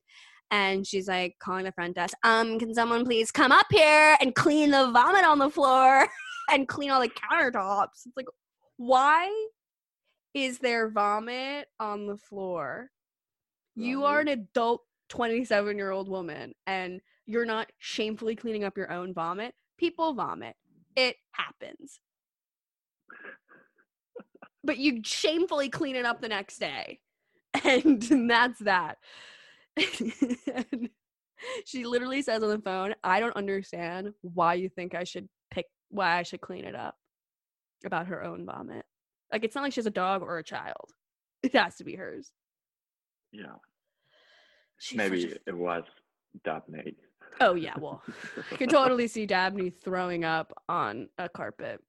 And she's like calling the front desk, um, can someone please come up here and clean the vomit on the floor and clean all the countertops? It's like, why is there vomit on the floor? You are an adult 27 year old woman and you're not shamefully cleaning up your own vomit. People vomit. It happens. But you shamefully clean it up the next day. And that's that. And she literally says on the phone, I don't understand why you think I should pick why I should clean it up about her own vomit. Like it's not like she has a dog or a child. It has to be hers. Yeah, She's maybe a- it was that Dabney. Oh yeah, well, I could totally see Dabney throwing up on a carpet.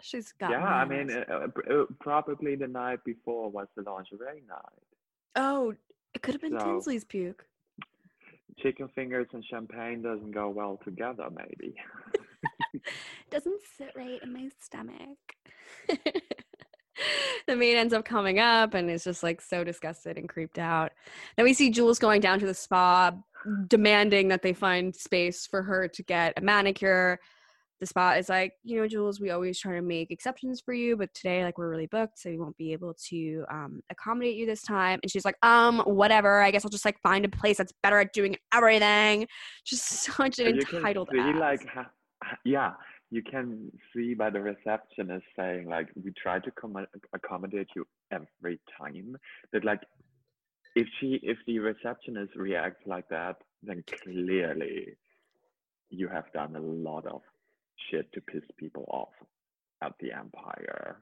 She's got. yeah, I mean, uh, uh, uh, probably the night before was the lingerie night. oh, it could have been so- Tinsley's puke. Chicken fingers and champagne doesn't go well together, maybe. Doesn't sit right in my stomach. the maid ends up coming up and is just like so disgusted and creeped out. Then we see Jules going down to the spa, demanding that they find space for her to get a manicure. The spa is like, you know, Jules, we always try to make exceptions for you, but today, like, we're really booked, so we won't be able to um, accommodate you this time. And she's like, um, whatever. I guess I'll just like find a place that's better at doing everything. Just such an And you can entitled see, ass. like, ha- yeah, you can see by the receptionist saying, like, we try to com- accommodate you every time. That, like, if she, if the receptionist reacts like that, then clearly you have done a lot of shit to piss people off at the Empire.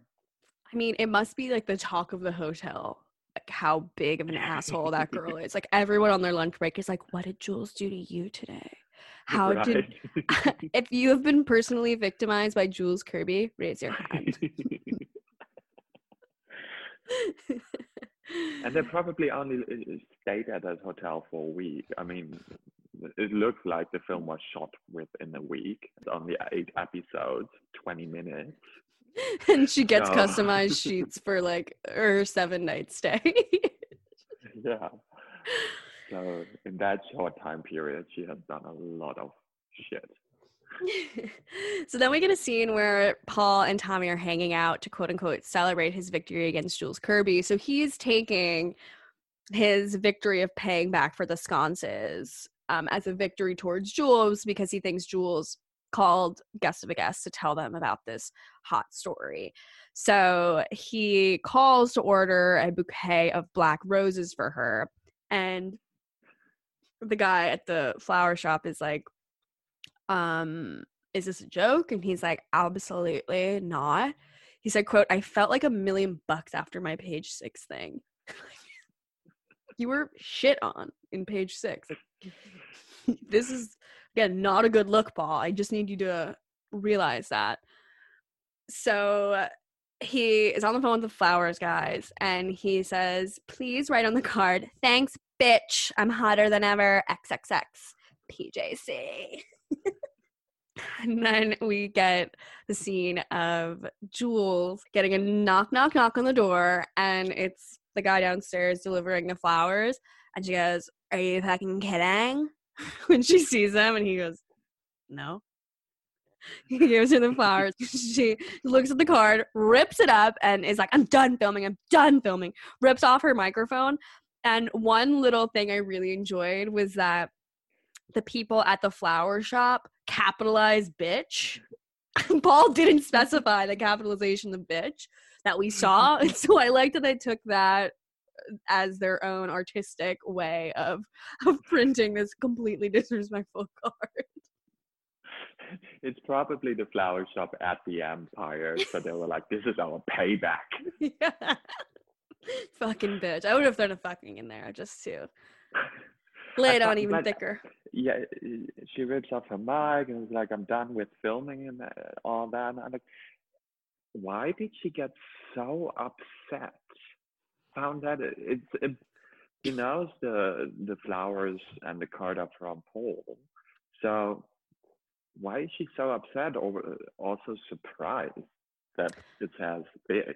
I mean, it must be like the talk of the hotel, like how big of an asshole that girl is. Like everyone on their lunch break is like, "What did Jules do to you today? How did?" if you have been personally victimized by Jules Kirby, raise your hand. and they probably only stayed at that hotel for a week. I mean, it looks like the film was shot within a week. It's only eight episodes, 20 minutes. and she gets So- customized sheets for like her seven night stay. Yeah. So in that short time period, she has done a lot of shit. so then we get a scene where Paul and Tommy are hanging out to quote unquote celebrate his victory against Jules Kirby. So he's taking his victory of paying back for the sconces um, as a victory towards Jules because he thinks Jules called guest of a guest to tell them about this hot story. So he calls to order a bouquet of black roses for her. And the guy at the flower shop is like, um, is this a joke? And he's like, absolutely not. He said, quote, I felt like a million bucks after my page six thing. you were shit on in page six. Like, this is again not a good look, Paul. I just need you to realize that. So he is on the phone with the flowers guys and he says, please write on the card, thanks, bitch. I'm hotter than ever. XXX PJC. and then we get the scene of Jules getting a knock, knock, knock on the door, and it's the guy downstairs delivering the flowers. And she goes, Are you fucking kidding? when she sees him, and he goes, No. He gives her the flowers. She looks at the card, rips it up, and is like, I'm done filming. I'm done filming. Rips off her microphone. And one little thing I really enjoyed was that the people at the flower shop capitalized bitch. Paul didn't specify the capitalization of bitch that we saw. Mm-hmm. And so I like that they took that as their own artistic way of of printing this completely disrespectful card. It's probably the flower shop at the Empire. So they were like, this is our payback. yeah. fucking bitch. I would have thrown a fucking in there just to lay it on even but- thicker. Yeah, she rips off her mic and is like, I'm done with filming and uh, all that. And I'm like, why did she get so upset? Found that it- it's, it, she knows the the flowers and the card are from Paul. So why is she so upset or also surprised that it says bitch?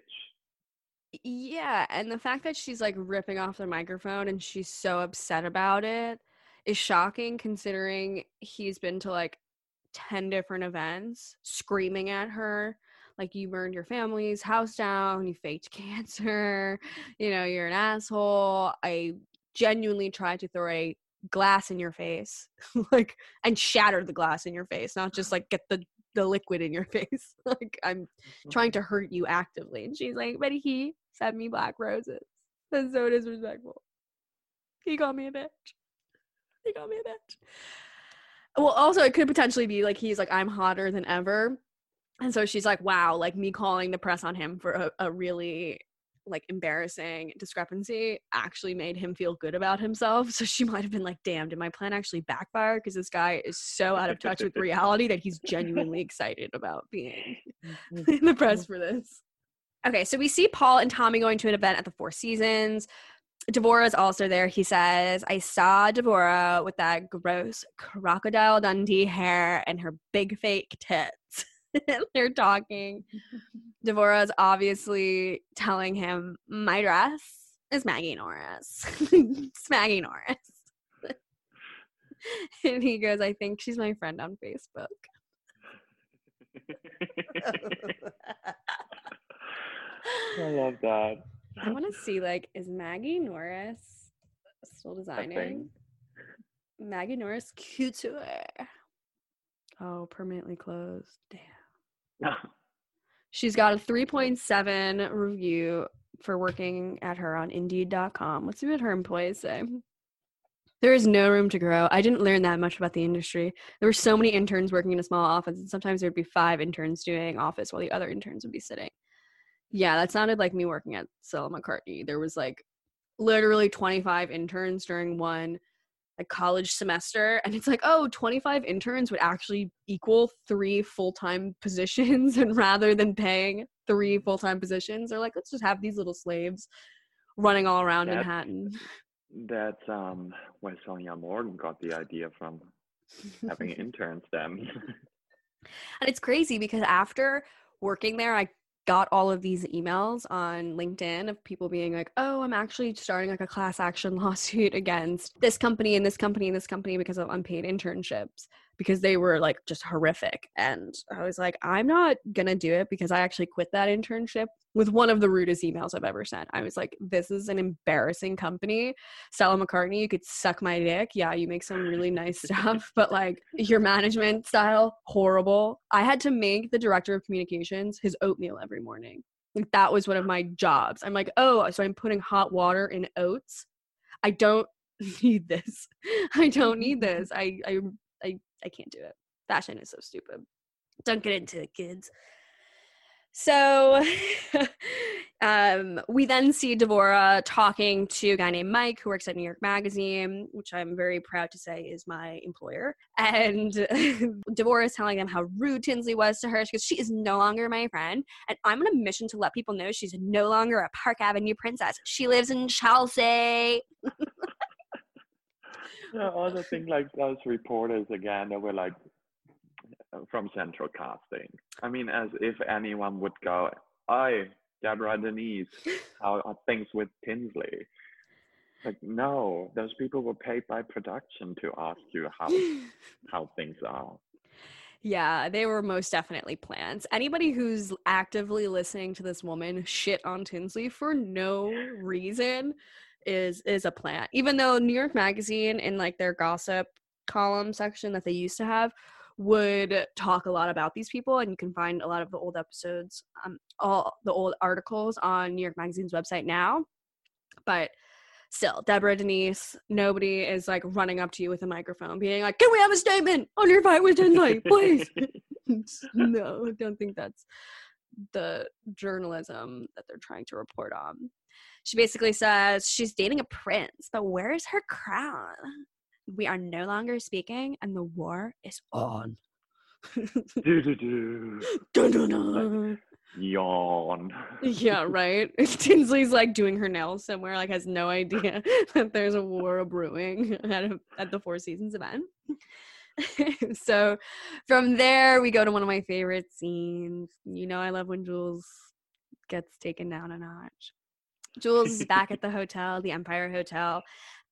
Yeah, and the fact that she's like ripping off the microphone and she's so upset about it is shocking considering he's been to like 10 different events screaming at her like you burned your family's house down, you faked cancer, you know, you're an asshole. I genuinely tried to throw a glass in your face like and shatter the glass in your face, not just like get the the liquid in your face. like I'm trying to hurt you actively. And she's like, but he sent me black roses. That's so disrespectful. He called me a bitch. He called me a bitch. Well, also, it could potentially be like he's like, I'm hotter than ever. And so she's like, wow, like me calling the press on him for a, a really like embarrassing discrepancy actually made him feel good about himself. So she might have been like, damn, did my plan actually backfire? Because this guy is so out of touch with reality that he's genuinely excited about being mm-hmm. in the press mm-hmm. for this. Okay, so we see Paul and Tommy going to an event at the Four Seasons. Devorah is also there. He says, I saw Devorah with that gross crocodile Dundee hair and her big fake tits. They're talking. Devorah is obviously telling him, My dress is Maggie Norris. it's Maggie Norris. and he goes, I think she's my friend on Facebook. I love that. I want to see like is Maggie Norris still designing? Maggie Norris couture. Oh, permanently closed. Damn. She's got a 3.7 review for working at her on indeed.com. Let's see what her employees say. There is no room to grow. I didn't learn that much about the industry. There were so many interns working in a small office, and sometimes there'd be five interns doing office while the other interns would be sitting. Yeah, that sounded like me working at Stella McCartney. There was like literally 25 interns during one like college semester and it's like oh 25 interns would actually equal three full-time positions and rather than paying three full-time positions they're like let's just have these little slaves running all around That's- manhattan That's um where Sonja Morgan got the idea from having interns then. And it's crazy because after working there, I got all of these emails on LinkedIn of people being like, oh, I'm actually starting like a class action lawsuit against this company and this company and this company because of unpaid internships because they were like just horrific. And I was like, I'm not going to do it because I actually quit that internship with one of the rudest emails I've ever sent. I was like, this is an embarrassing company. Stella McCartney, you could suck my dick. Yeah, you make some really nice stuff, but like your management style, horrible. I had to make the director of communications his oatmeal every morning. Like that was one of my jobs. I'm like, oh, so I'm putting hot water in oats. I don't need this. I don't need this. I I I can't do it. Fashion is so stupid. Don't get into it, kids. So um, we then see Devora talking to a guy named Mike who works at New York Magazine, which I'm very proud to say is my employer. And Devora is telling them how rude Tinsley was to her because she is no longer my friend. And I'm on a mission to let people know she's no longer a Park Avenue princess. She lives in Chelsea. Yeah, other thing like those reporters again, that were like from Central Casting. I mean, as if anyone would go, "I, Deborah Denise, how are things with Tinsley?" Like, no, those people were paid by production to ask you how how things are. Yeah, they were most definitely plans. Anybody who's actively listening to this woman shit on Tinsley for no reason is is a plant. Even though New York Magazine in like their gossip column section that they used to have would talk a lot about these people and you can find a lot of the old episodes um all the old articles on New York Magazine's website now. But still, Deborah Denise, nobody is like running up to you with a microphone being like, Can we have a statement on your fight with Tinsley, please? no, don't think that's the journalism that they're trying to report on. She basically says she's dating a prince, but where is her crown? We are no longer speaking, and the war is on. Do-do-do. Dun, dun, dun. Yawn. yeah, right. Tinsley's like doing her nails somewhere, like has no idea that there's a war brewing at, a, at the Four Seasons event. so from there, we go to one of my favorite scenes. You know, I love when Jules gets taken down a notch. Jules is back at the hotel, the Empire Hotel,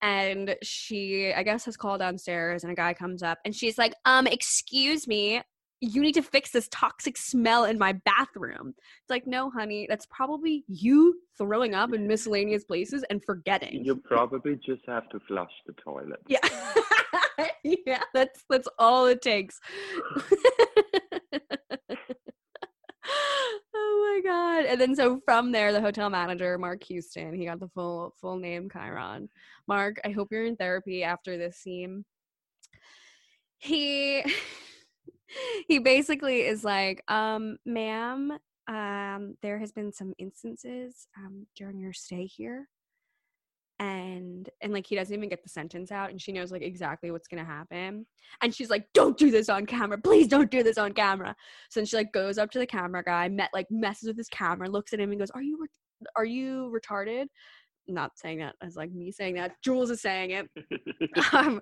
and she, I guess, has called downstairs, and a guy comes up, and she's like, "Um, excuse me, you need to fix this toxic smell in my bathroom." It's like, no, honey, that's probably you throwing up in miscellaneous places and forgetting. You probably just have to flush the toilet. Yeah. yeah, that's that's all it takes. oh my god. And then so from there the hotel manager, Mark Houston, he got the full full name chyron. Mark, I hope you're in therapy after this scene. He he basically is like, um, ma'am, um, there has been some instances um during your stay here and and like he doesn't even get the sentence out and she knows like exactly what's gonna happen and she's like don't do this on camera please don't do this on camera. So then she like goes up to the camera guy met like messes with his camera looks at him and goes are you re- are you retarded? Not saying that as like me saying that jules is saying it. Um,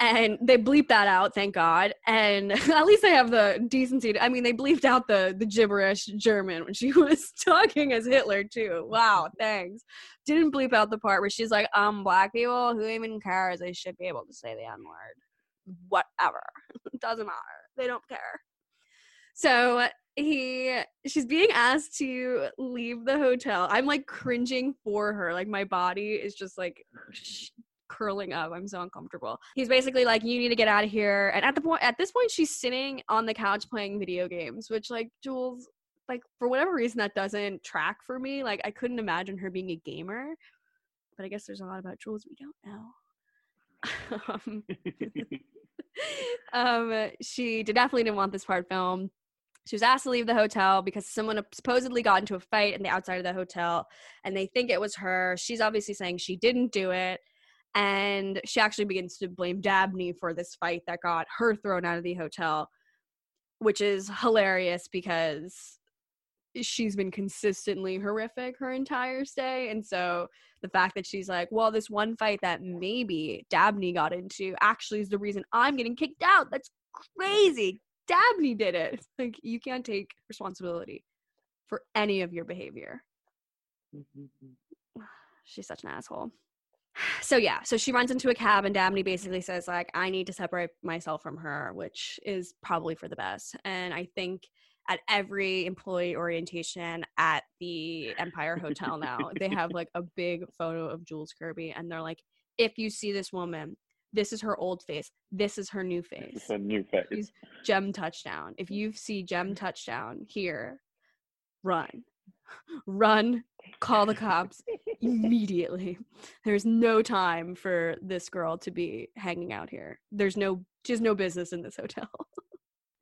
and they bleep that out thank god. And at least they have the decency to, i mean they bleeped out the the gibberish german when she was talking as hitler too. Wow thanks. Didn't bleep out the part where she's like um black people who even cares? They should be able to say the n word. Whatever. Doesn't matter. They don't care. So he she's being asked to leave the hotel. I'm like cringing for her. Like my body is just like curling up i'm so uncomfortable he's basically like you need to get out of here and at the point at this point she's sitting on the couch playing video games which like jules like for whatever reason that doesn't track for me like i couldn't imagine her being a gamer but i guess there's a lot about jules we don't know um, um she definitely didn't want this part filmed She was asked to leave the hotel because someone supposedly got into a fight in the outside of the hotel and they think it was her. She's obviously saying she didn't do it. And she actually begins to blame Dabney for this fight that got her thrown out of the hotel, which is hilarious because she's been consistently horrific her entire stay. And so the fact that she's like, well, this one fight that maybe Dabney got into actually is the reason I'm getting kicked out. That's crazy. Dabney did it. Like, you can't take responsibility for any of your behavior. Mm-hmm. She's such an asshole. So yeah, so she runs into a cab and Dabney basically says like I need to separate myself from her, which is probably for the best. And I think at every employee orientation at the Empire Hotel now. they have like a big photo of Jules Kirby, and they're like, if you see this woman, this is her old face. This is her new face. It's a new face. She's Gem Touchdown. If you see Gem Touchdown here, run. Run, call the cops immediately. There's no time for this girl to be hanging out here. There's no, she has no business in this hotel.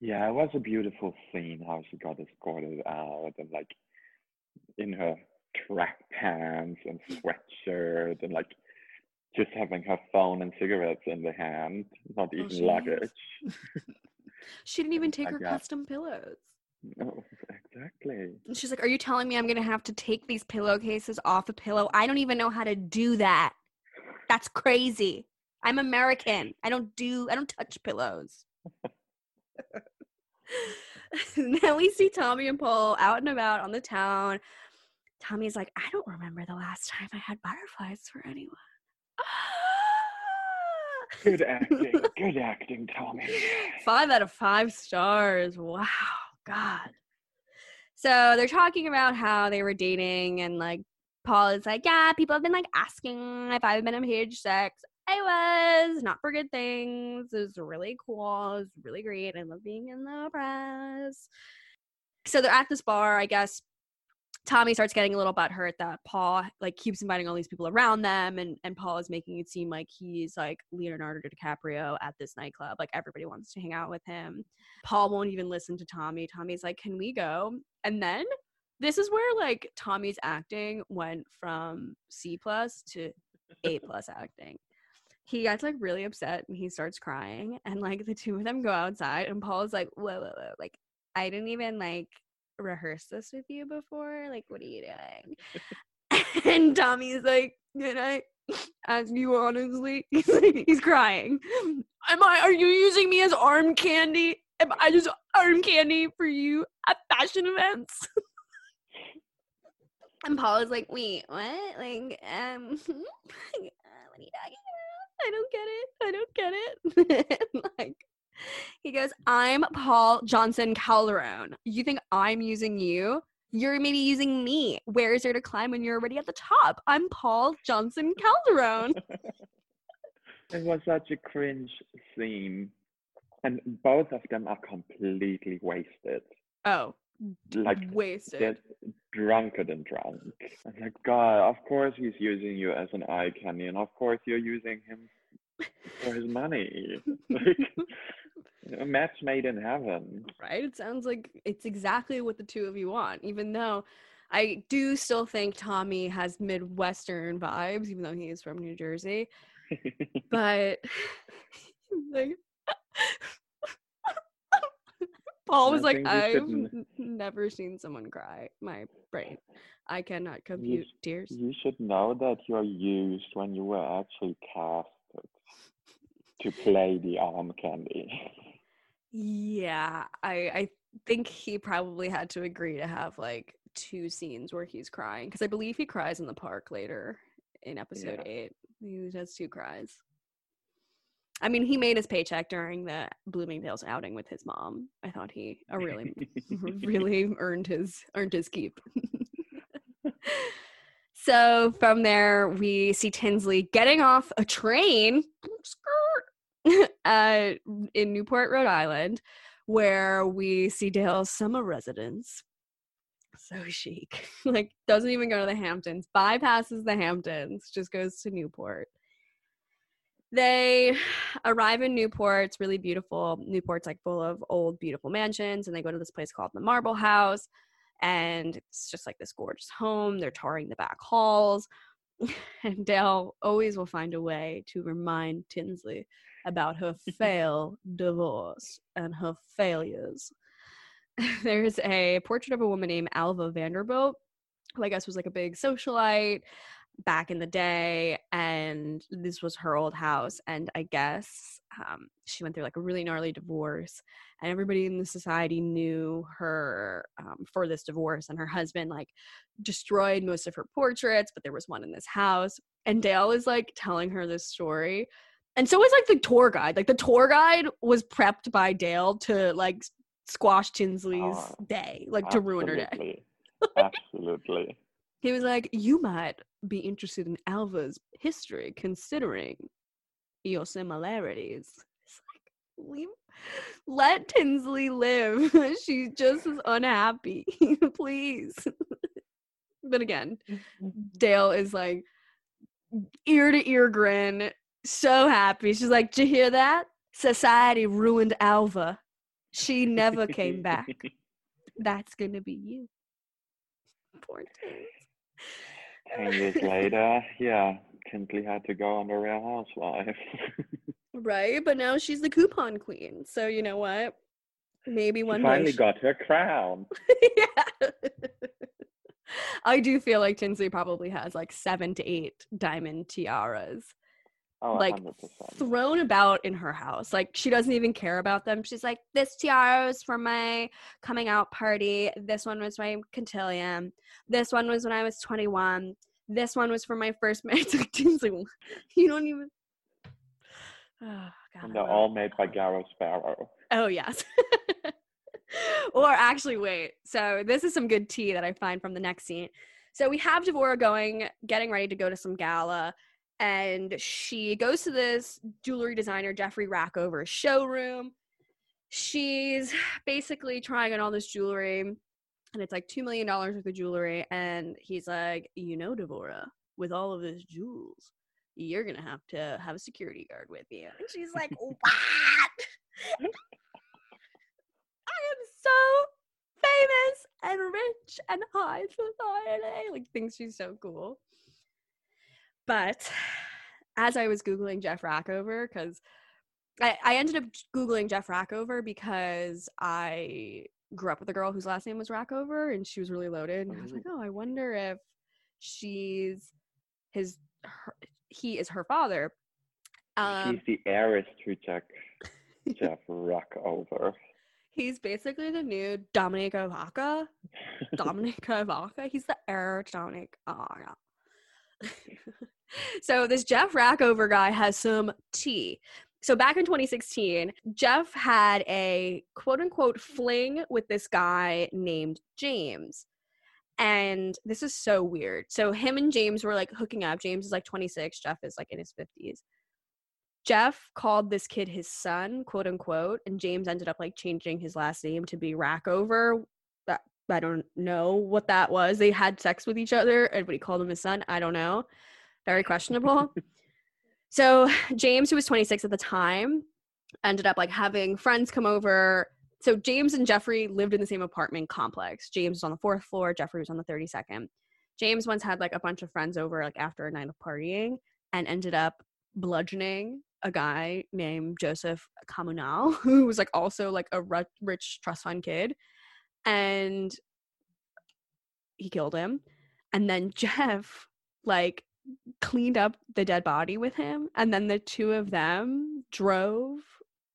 Yeah, it was a beautiful scene how she got escorted out and like in her track pants and sweatshirt and like just having her phone and cigarettes in the hand, not Oh, even she luggage. she didn't even take I her got- custom pillows. No, oh, exactly. And she's like, Are you telling me I'm going to have to take these pillowcases off a pillow? I don't even know how to do that. That's crazy. I'm American. I don't do, I don't touch pillows. then we see Tommy and Paul out and about on the town. Tommy's like, I don't remember the last time I had butterflies for anyone. Good acting. Good acting, Tommy. five out of five stars. Wow, God. So they're talking about how they were dating, and like Paul is like, Yeah, people have been like asking if I've been in Page Six. I was not for good things. It was really cool. It was really great. I love being in the press. So they're at this bar, I guess. Tommy starts getting a little butthurt that Paul like keeps inviting all these people around them, and and Paul is making it seem like he's like Leonardo DiCaprio at this nightclub. Like everybody wants to hang out with him. Paul won't even listen to Tommy. Tommy's like, "Can we go?" And then this is where like Tommy's acting went from C plus to A plus acting. He gets like really upset and he starts crying, and like the two of them go outside, and Paul is like, "Whoa, whoa, whoa!" Like I didn't even like rehearse this with you before. Like, what are you doing? and Tommy's like, Can I ask you honestly? He's like, he's crying. Am I are you using me as arm candy? Am I just arm candy for you at fashion events? and Paul is like, wait, what? Like, um what are you talking about? I don't get it. I don't get it. like he goes, I'm Paul Johnson Calderon. You think I'm using you? You're maybe using me. Where is there to climb when you're already at the top? I'm Paul Johnson Calderon. It was such a cringe scene. And both of them are completely wasted. oh, Like wasted. they're drunker than drunk. I'm like, God, of course he's using you as an eye candy, and of course you're using him for his money. like, a match made in heaven. right? It sounds like it's exactly what the two of you want, even though I do still think Tommy has Midwestern vibes, even though he is from New Jersey. But like Paul was like, I've n- never seen someone cry. My brain. I cannot You, compute tears. you should know that you're used when you were actually casted to play the arm candy. Yeah, I I think he probably had to agree to have like two scenes where he's crying because I believe he cries in the park later in episode Yeah. eight. He has two cries. I mean, he made his paycheck during the Bloomingdale's outing with his mom. I thought he a really really earned his earned his keep. so from there, we see Tinsley getting off a train skirt, uh, in Newport, Rhode Island, where we see Dale's summer residence. So chic. like doesn't even go to the Hamptons, bypasses the Hamptons, just goes to Newport. they arrive in Newport. It's really beautiful. Newport's like full of old, beautiful mansions, and they go to this place called the Marble House. And it's just like this gorgeous home. They're touring the back halls. And Dale always will find a way to remind Tinsley about her failed divorce and her failures. There's a portrait of a woman named Alva Vanderbilt, who I guess was like a big socialite back in the day and this was her old house and i guess um, she went through like a really gnarly divorce and everybody in the society knew her um, for this divorce and her husband like destroyed most of her portraits but there was one in this house and dale is like telling her this story and so was like the tour guide like the tour guide was prepped by dale to like squash tinsley's Oh, day like to ruin her day Absolutely. He was like, You might be interested in Alva's history considering your similarities. It's like, leave, let Tinsley live. She's just as unhappy. Please. but again, mm-hmm. Dale is like ear to ear grin, so happy. She's like, Did you hear that? Society ruined Alva. She never came back. That's gonna be you. Poor Tins. Ten years later, yeah, Tinsley had to go on the Real Housewives. Right, but now she's the coupon queen. So you know what? Maybe she one finally she- got her crown. yeah. I do feel like Tinsley probably has like seven to eight diamond tiaras Oh, like 100%. thrown about in her house. Like she doesn't even care about them. She's like, this tiara was for my coming out party. This one was my cotillion. This one was when I was 21. This one was for my first marriage. Like, you don't even. Oh, God, and they're all made by Garo Sparo. Oh yes. or actually, wait. So this is some good tea that I find from the next scene. So we have Devora going, getting ready to go to some gala, and she goes to this jewelry designer Jeffrey Rackover's showroom. She's basically trying on all this jewelry, and it's like two million dollars worth of jewelry. And he's like, "You know, Devora, with all of this jewels, you're gonna have to have a security guard with you." And she's like, "What?" I am so famous and rich and high society. Like thinks she's so cool. But as I was Googling Jeff Rackover, because I, I ended up Googling Jeff Rackover because I grew up with a girl whose last name was Rackover and she was really loaded. And I was like, oh, I wonder if she's his, her, he is her father. Um, She's the heiress to Jack Jeff Rackover. he's basically the new Dominic Ivanka. Dominic Ivanka. He's the heir to Dominic. Oh. so this Jeff Rackover guy has some tea. So back in 2016, Jeff had a quote unquote fling with this guy named James. And this is so weird. So him and James were like hooking up. James is like 26, Jeff is like in his 50s. Jeff called this kid his son, quote unquote, and James ended up like changing his last name to be Rackover. I don't know what that was. They had sex with each other, and but he called him his son. I don't know. Very questionable. so James, who was 26 at the time, ended up like having friends come over. So James and Jeffrey lived in the same apartment complex. James was on the fourth floor, Jeffrey was on the 32nd. James once had like a bunch of friends over like after a night of partying and ended up bludgeoning a guy named Joseph Comunale, who was like also like a rich trust fund kid, and he killed him. And then Jeff like cleaned up the dead body with him, and then the two of them drove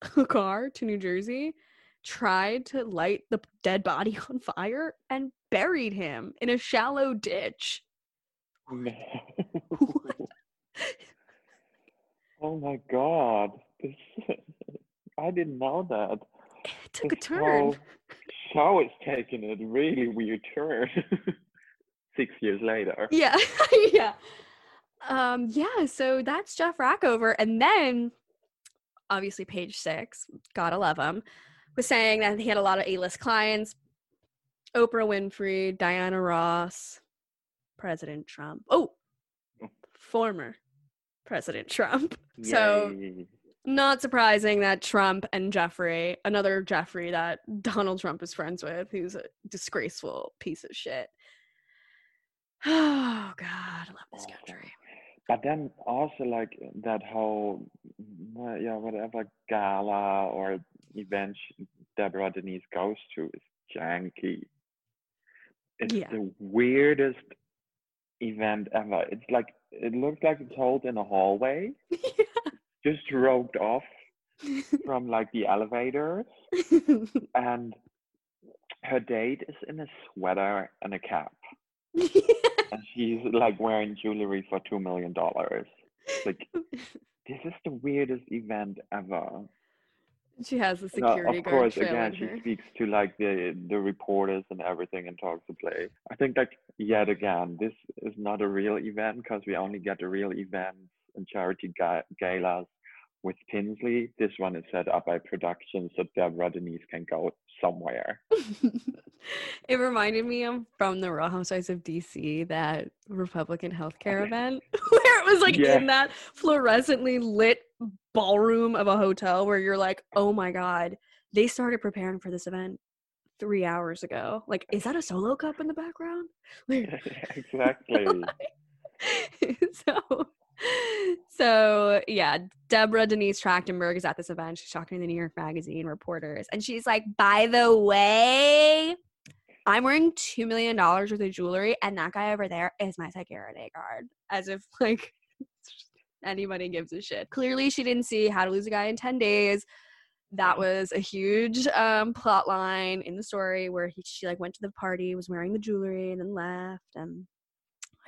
a car to New Jersey, tried to light the dead body on fire, and buried him in a shallow ditch. No. oh my god. I didn't know that. It took a turn. whole show is taking a really weird turn. Six years later. Yeah, yeah. Um, yeah, so that's Jeff Rackover. And then obviously page six, gotta love him, was saying that he had a lot of A-list clients. Oprah Winfrey, Diana Ross, President Trump. Oh, former President Trump. So Yay. Not surprising that Trump and Jeffrey, another Jeffrey that Donald Trump is friends with, who's a disgraceful piece of shit. Oh God, I love this Oh. country. But then also like that whole, yeah, whatever gala or event Deborah Denise goes to is janky. It's Yeah. the weirdest event ever. It's like it looks like it's held in a hallway, just roped off from like the elevators, and her date is in a sweater and a cap, and she's like wearing jewelry for two million dollars. Like this is the weirdest event ever. she has the No, uh, security of guard course, again, her. she speaks to like the the reporters and everything and talks to play. I think like yet again, this is not a real event because we only get the real events and charity ga- galas with Tinsley. This one is set up by production so Deborah Denise can go somewhere. it reminded me of from the Real Housewives of DC that Republican healthcare event where it was like Yeah. in that fluorescently lit ballroom of a hotel where you're like, oh my god, they started preparing for this event three hours ago. Like, is that a solo cup in the background? Exactly. so so yeah deborah denise trachtenberg is at this event. She's talking to the new york magazine reporters and she's like by the way i'm wearing two million dollars worth of jewelry and that guy over there is my security guard as if like anybody gives a shit. Clearly she didn't see how to lose a guy in 10 days. That was a huge um, plot line in the story where he, she like went to the party was wearing the jewelry and then left and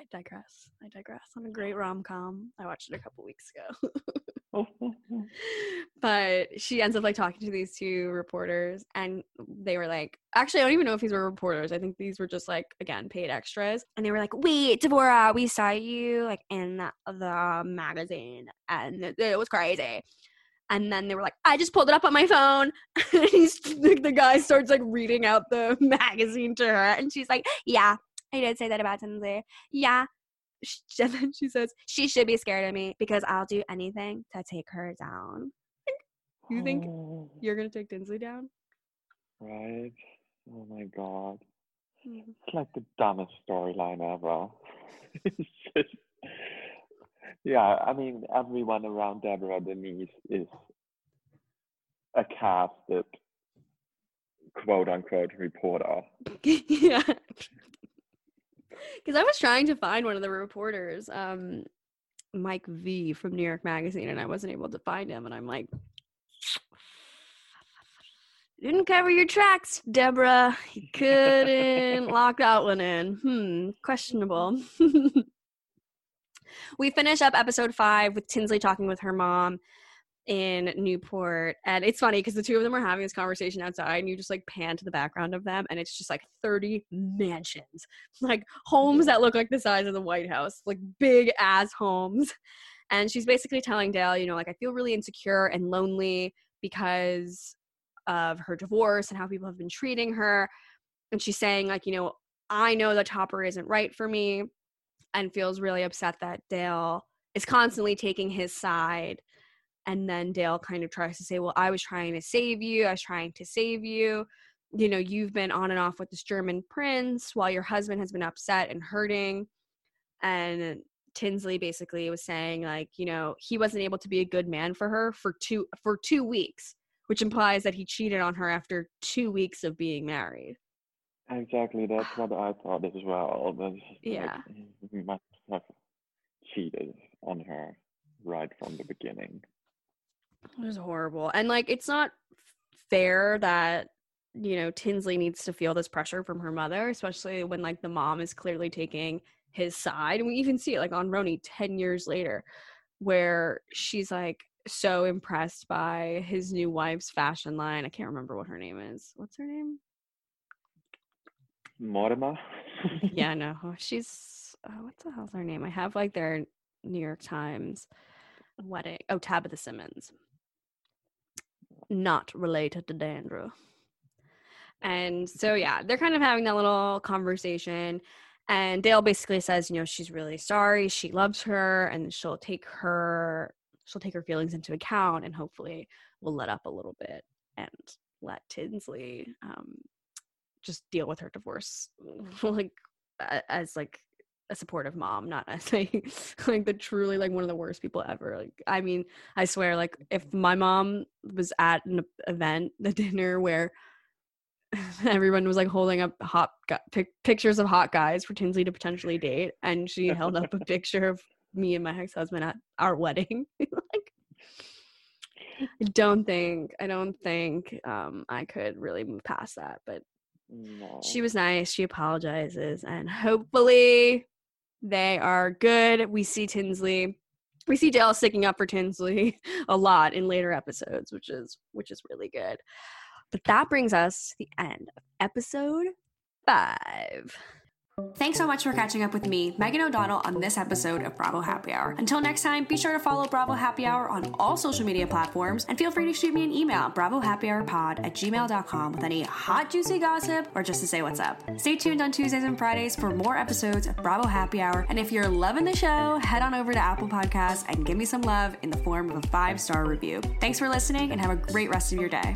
I digress. I digress on a great oh. rom com. I watched it a couple weeks ago. but she ends up like talking to these two reporters, and they were like, actually, I don't even know if these were reporters. I think these were just like, again, paid extras. And they were like, wait, Deborah, we saw you like in the magazine, and it, was crazy. And then they were like, I just pulled it up on my phone. and he's, the guy starts like reading out the magazine to her. And she's like, Yeah, I did say that about Tinsley. Yeah. Sh- And then she says, She should be scared of me because I'll do anything to take her down. You think Oh, you're going to take Tinsley down? right? Oh my god. Mhm. It's like the dumbest storyline ever. it's just, yeah, I mean, everyone around Deborah Denise is a casted quote unquote reporter. yeah. Because I was trying to find one of the reporters, um, Mike V from New York Magazine, and I wasn't able to find him. And I'm like, didn't cover your tracks, Deborah. You couldn't lock that one in. Hmm, questionable. we finish up episode five with Tinsley talking with her mom in Newport. And it's funny because the two of them are having this conversation outside, and you just like pan to the background of them, and it's just like 30 mansions, like homes that look like the size of the White House, like big ass homes. And she's basically telling Dale, you know, like, I feel really insecure and lonely because of her divorce and how people have been treating her. And she's saying, like, you know, I know that Topper isn't right for me and feels really upset that Dale is constantly taking his side. And then Dale kind of tries to say, Well, I was trying to save you. I was trying to save you. You know, you've been on and off with this German prince while your husband has been upset and hurting. And Tinsley basically was saying, like, you know, he wasn't able to be a good man for her for two for two weeks, which implies that he cheated on her after two weeks of being married. Exactly, that's what I thought as well. That's Yeah. like, he must have cheated on her right from the beginning. It was horrible. And like it's not fair that you know Tinsley needs to feel this pressure from her mother, especially when like the mom is clearly taking his side. And we even see it like on RHONY 10 years later where she's like so impressed by his new wife's fashion line. I can't remember what her name is. What's her name? Mortimer? yeah, no. She's uh, what the hell's her name? I have like their New York Times wedding. Oh, Tabitha Simmons. Not related to Dandruff. And so yeah, they're kind of having that little conversation. And Dale basically says, you know, she's really sorry, she loves her, and she'll take her she'll take her feelings into account and hopefully will let up a little bit and let Tinsley um, just deal with her divorce like as like a supportive mom, not as a like the truly like one of the worst people ever. Like I mean, I swear, like if my mom was at an event, the dinner where everyone was like holding up hot gu- pic- pictures of hot guys for Tinsley to potentially date, and she held up a picture of me and my ex husband at our wedding. like, I don't think I don't think um, I could really move past that, but No. she was nice. She apologizes, and hopefully they are good. We see Tinsley. We see Dale sticking up for Tinsley a lot in later episodes, which is which is really good. But that brings us to the end of episode five. Thanks so much for catching up with me, Megan O'Donnell, on this episode of Bravo Happy Hour. Until next time, be sure to follow Bravo Happy Hour on all social media platforms and feel free to shoot me an email, bravohappyhourpod at gmail.com with any hot, juicy gossip or just to say what's up. Stay tuned on Tuesdays and Fridays for more episodes of Bravo Happy Hour. And if you're loving the show, head on over to Apple Podcasts and give me some love in the form of a five star review. Thanks for listening and have a great rest of your day.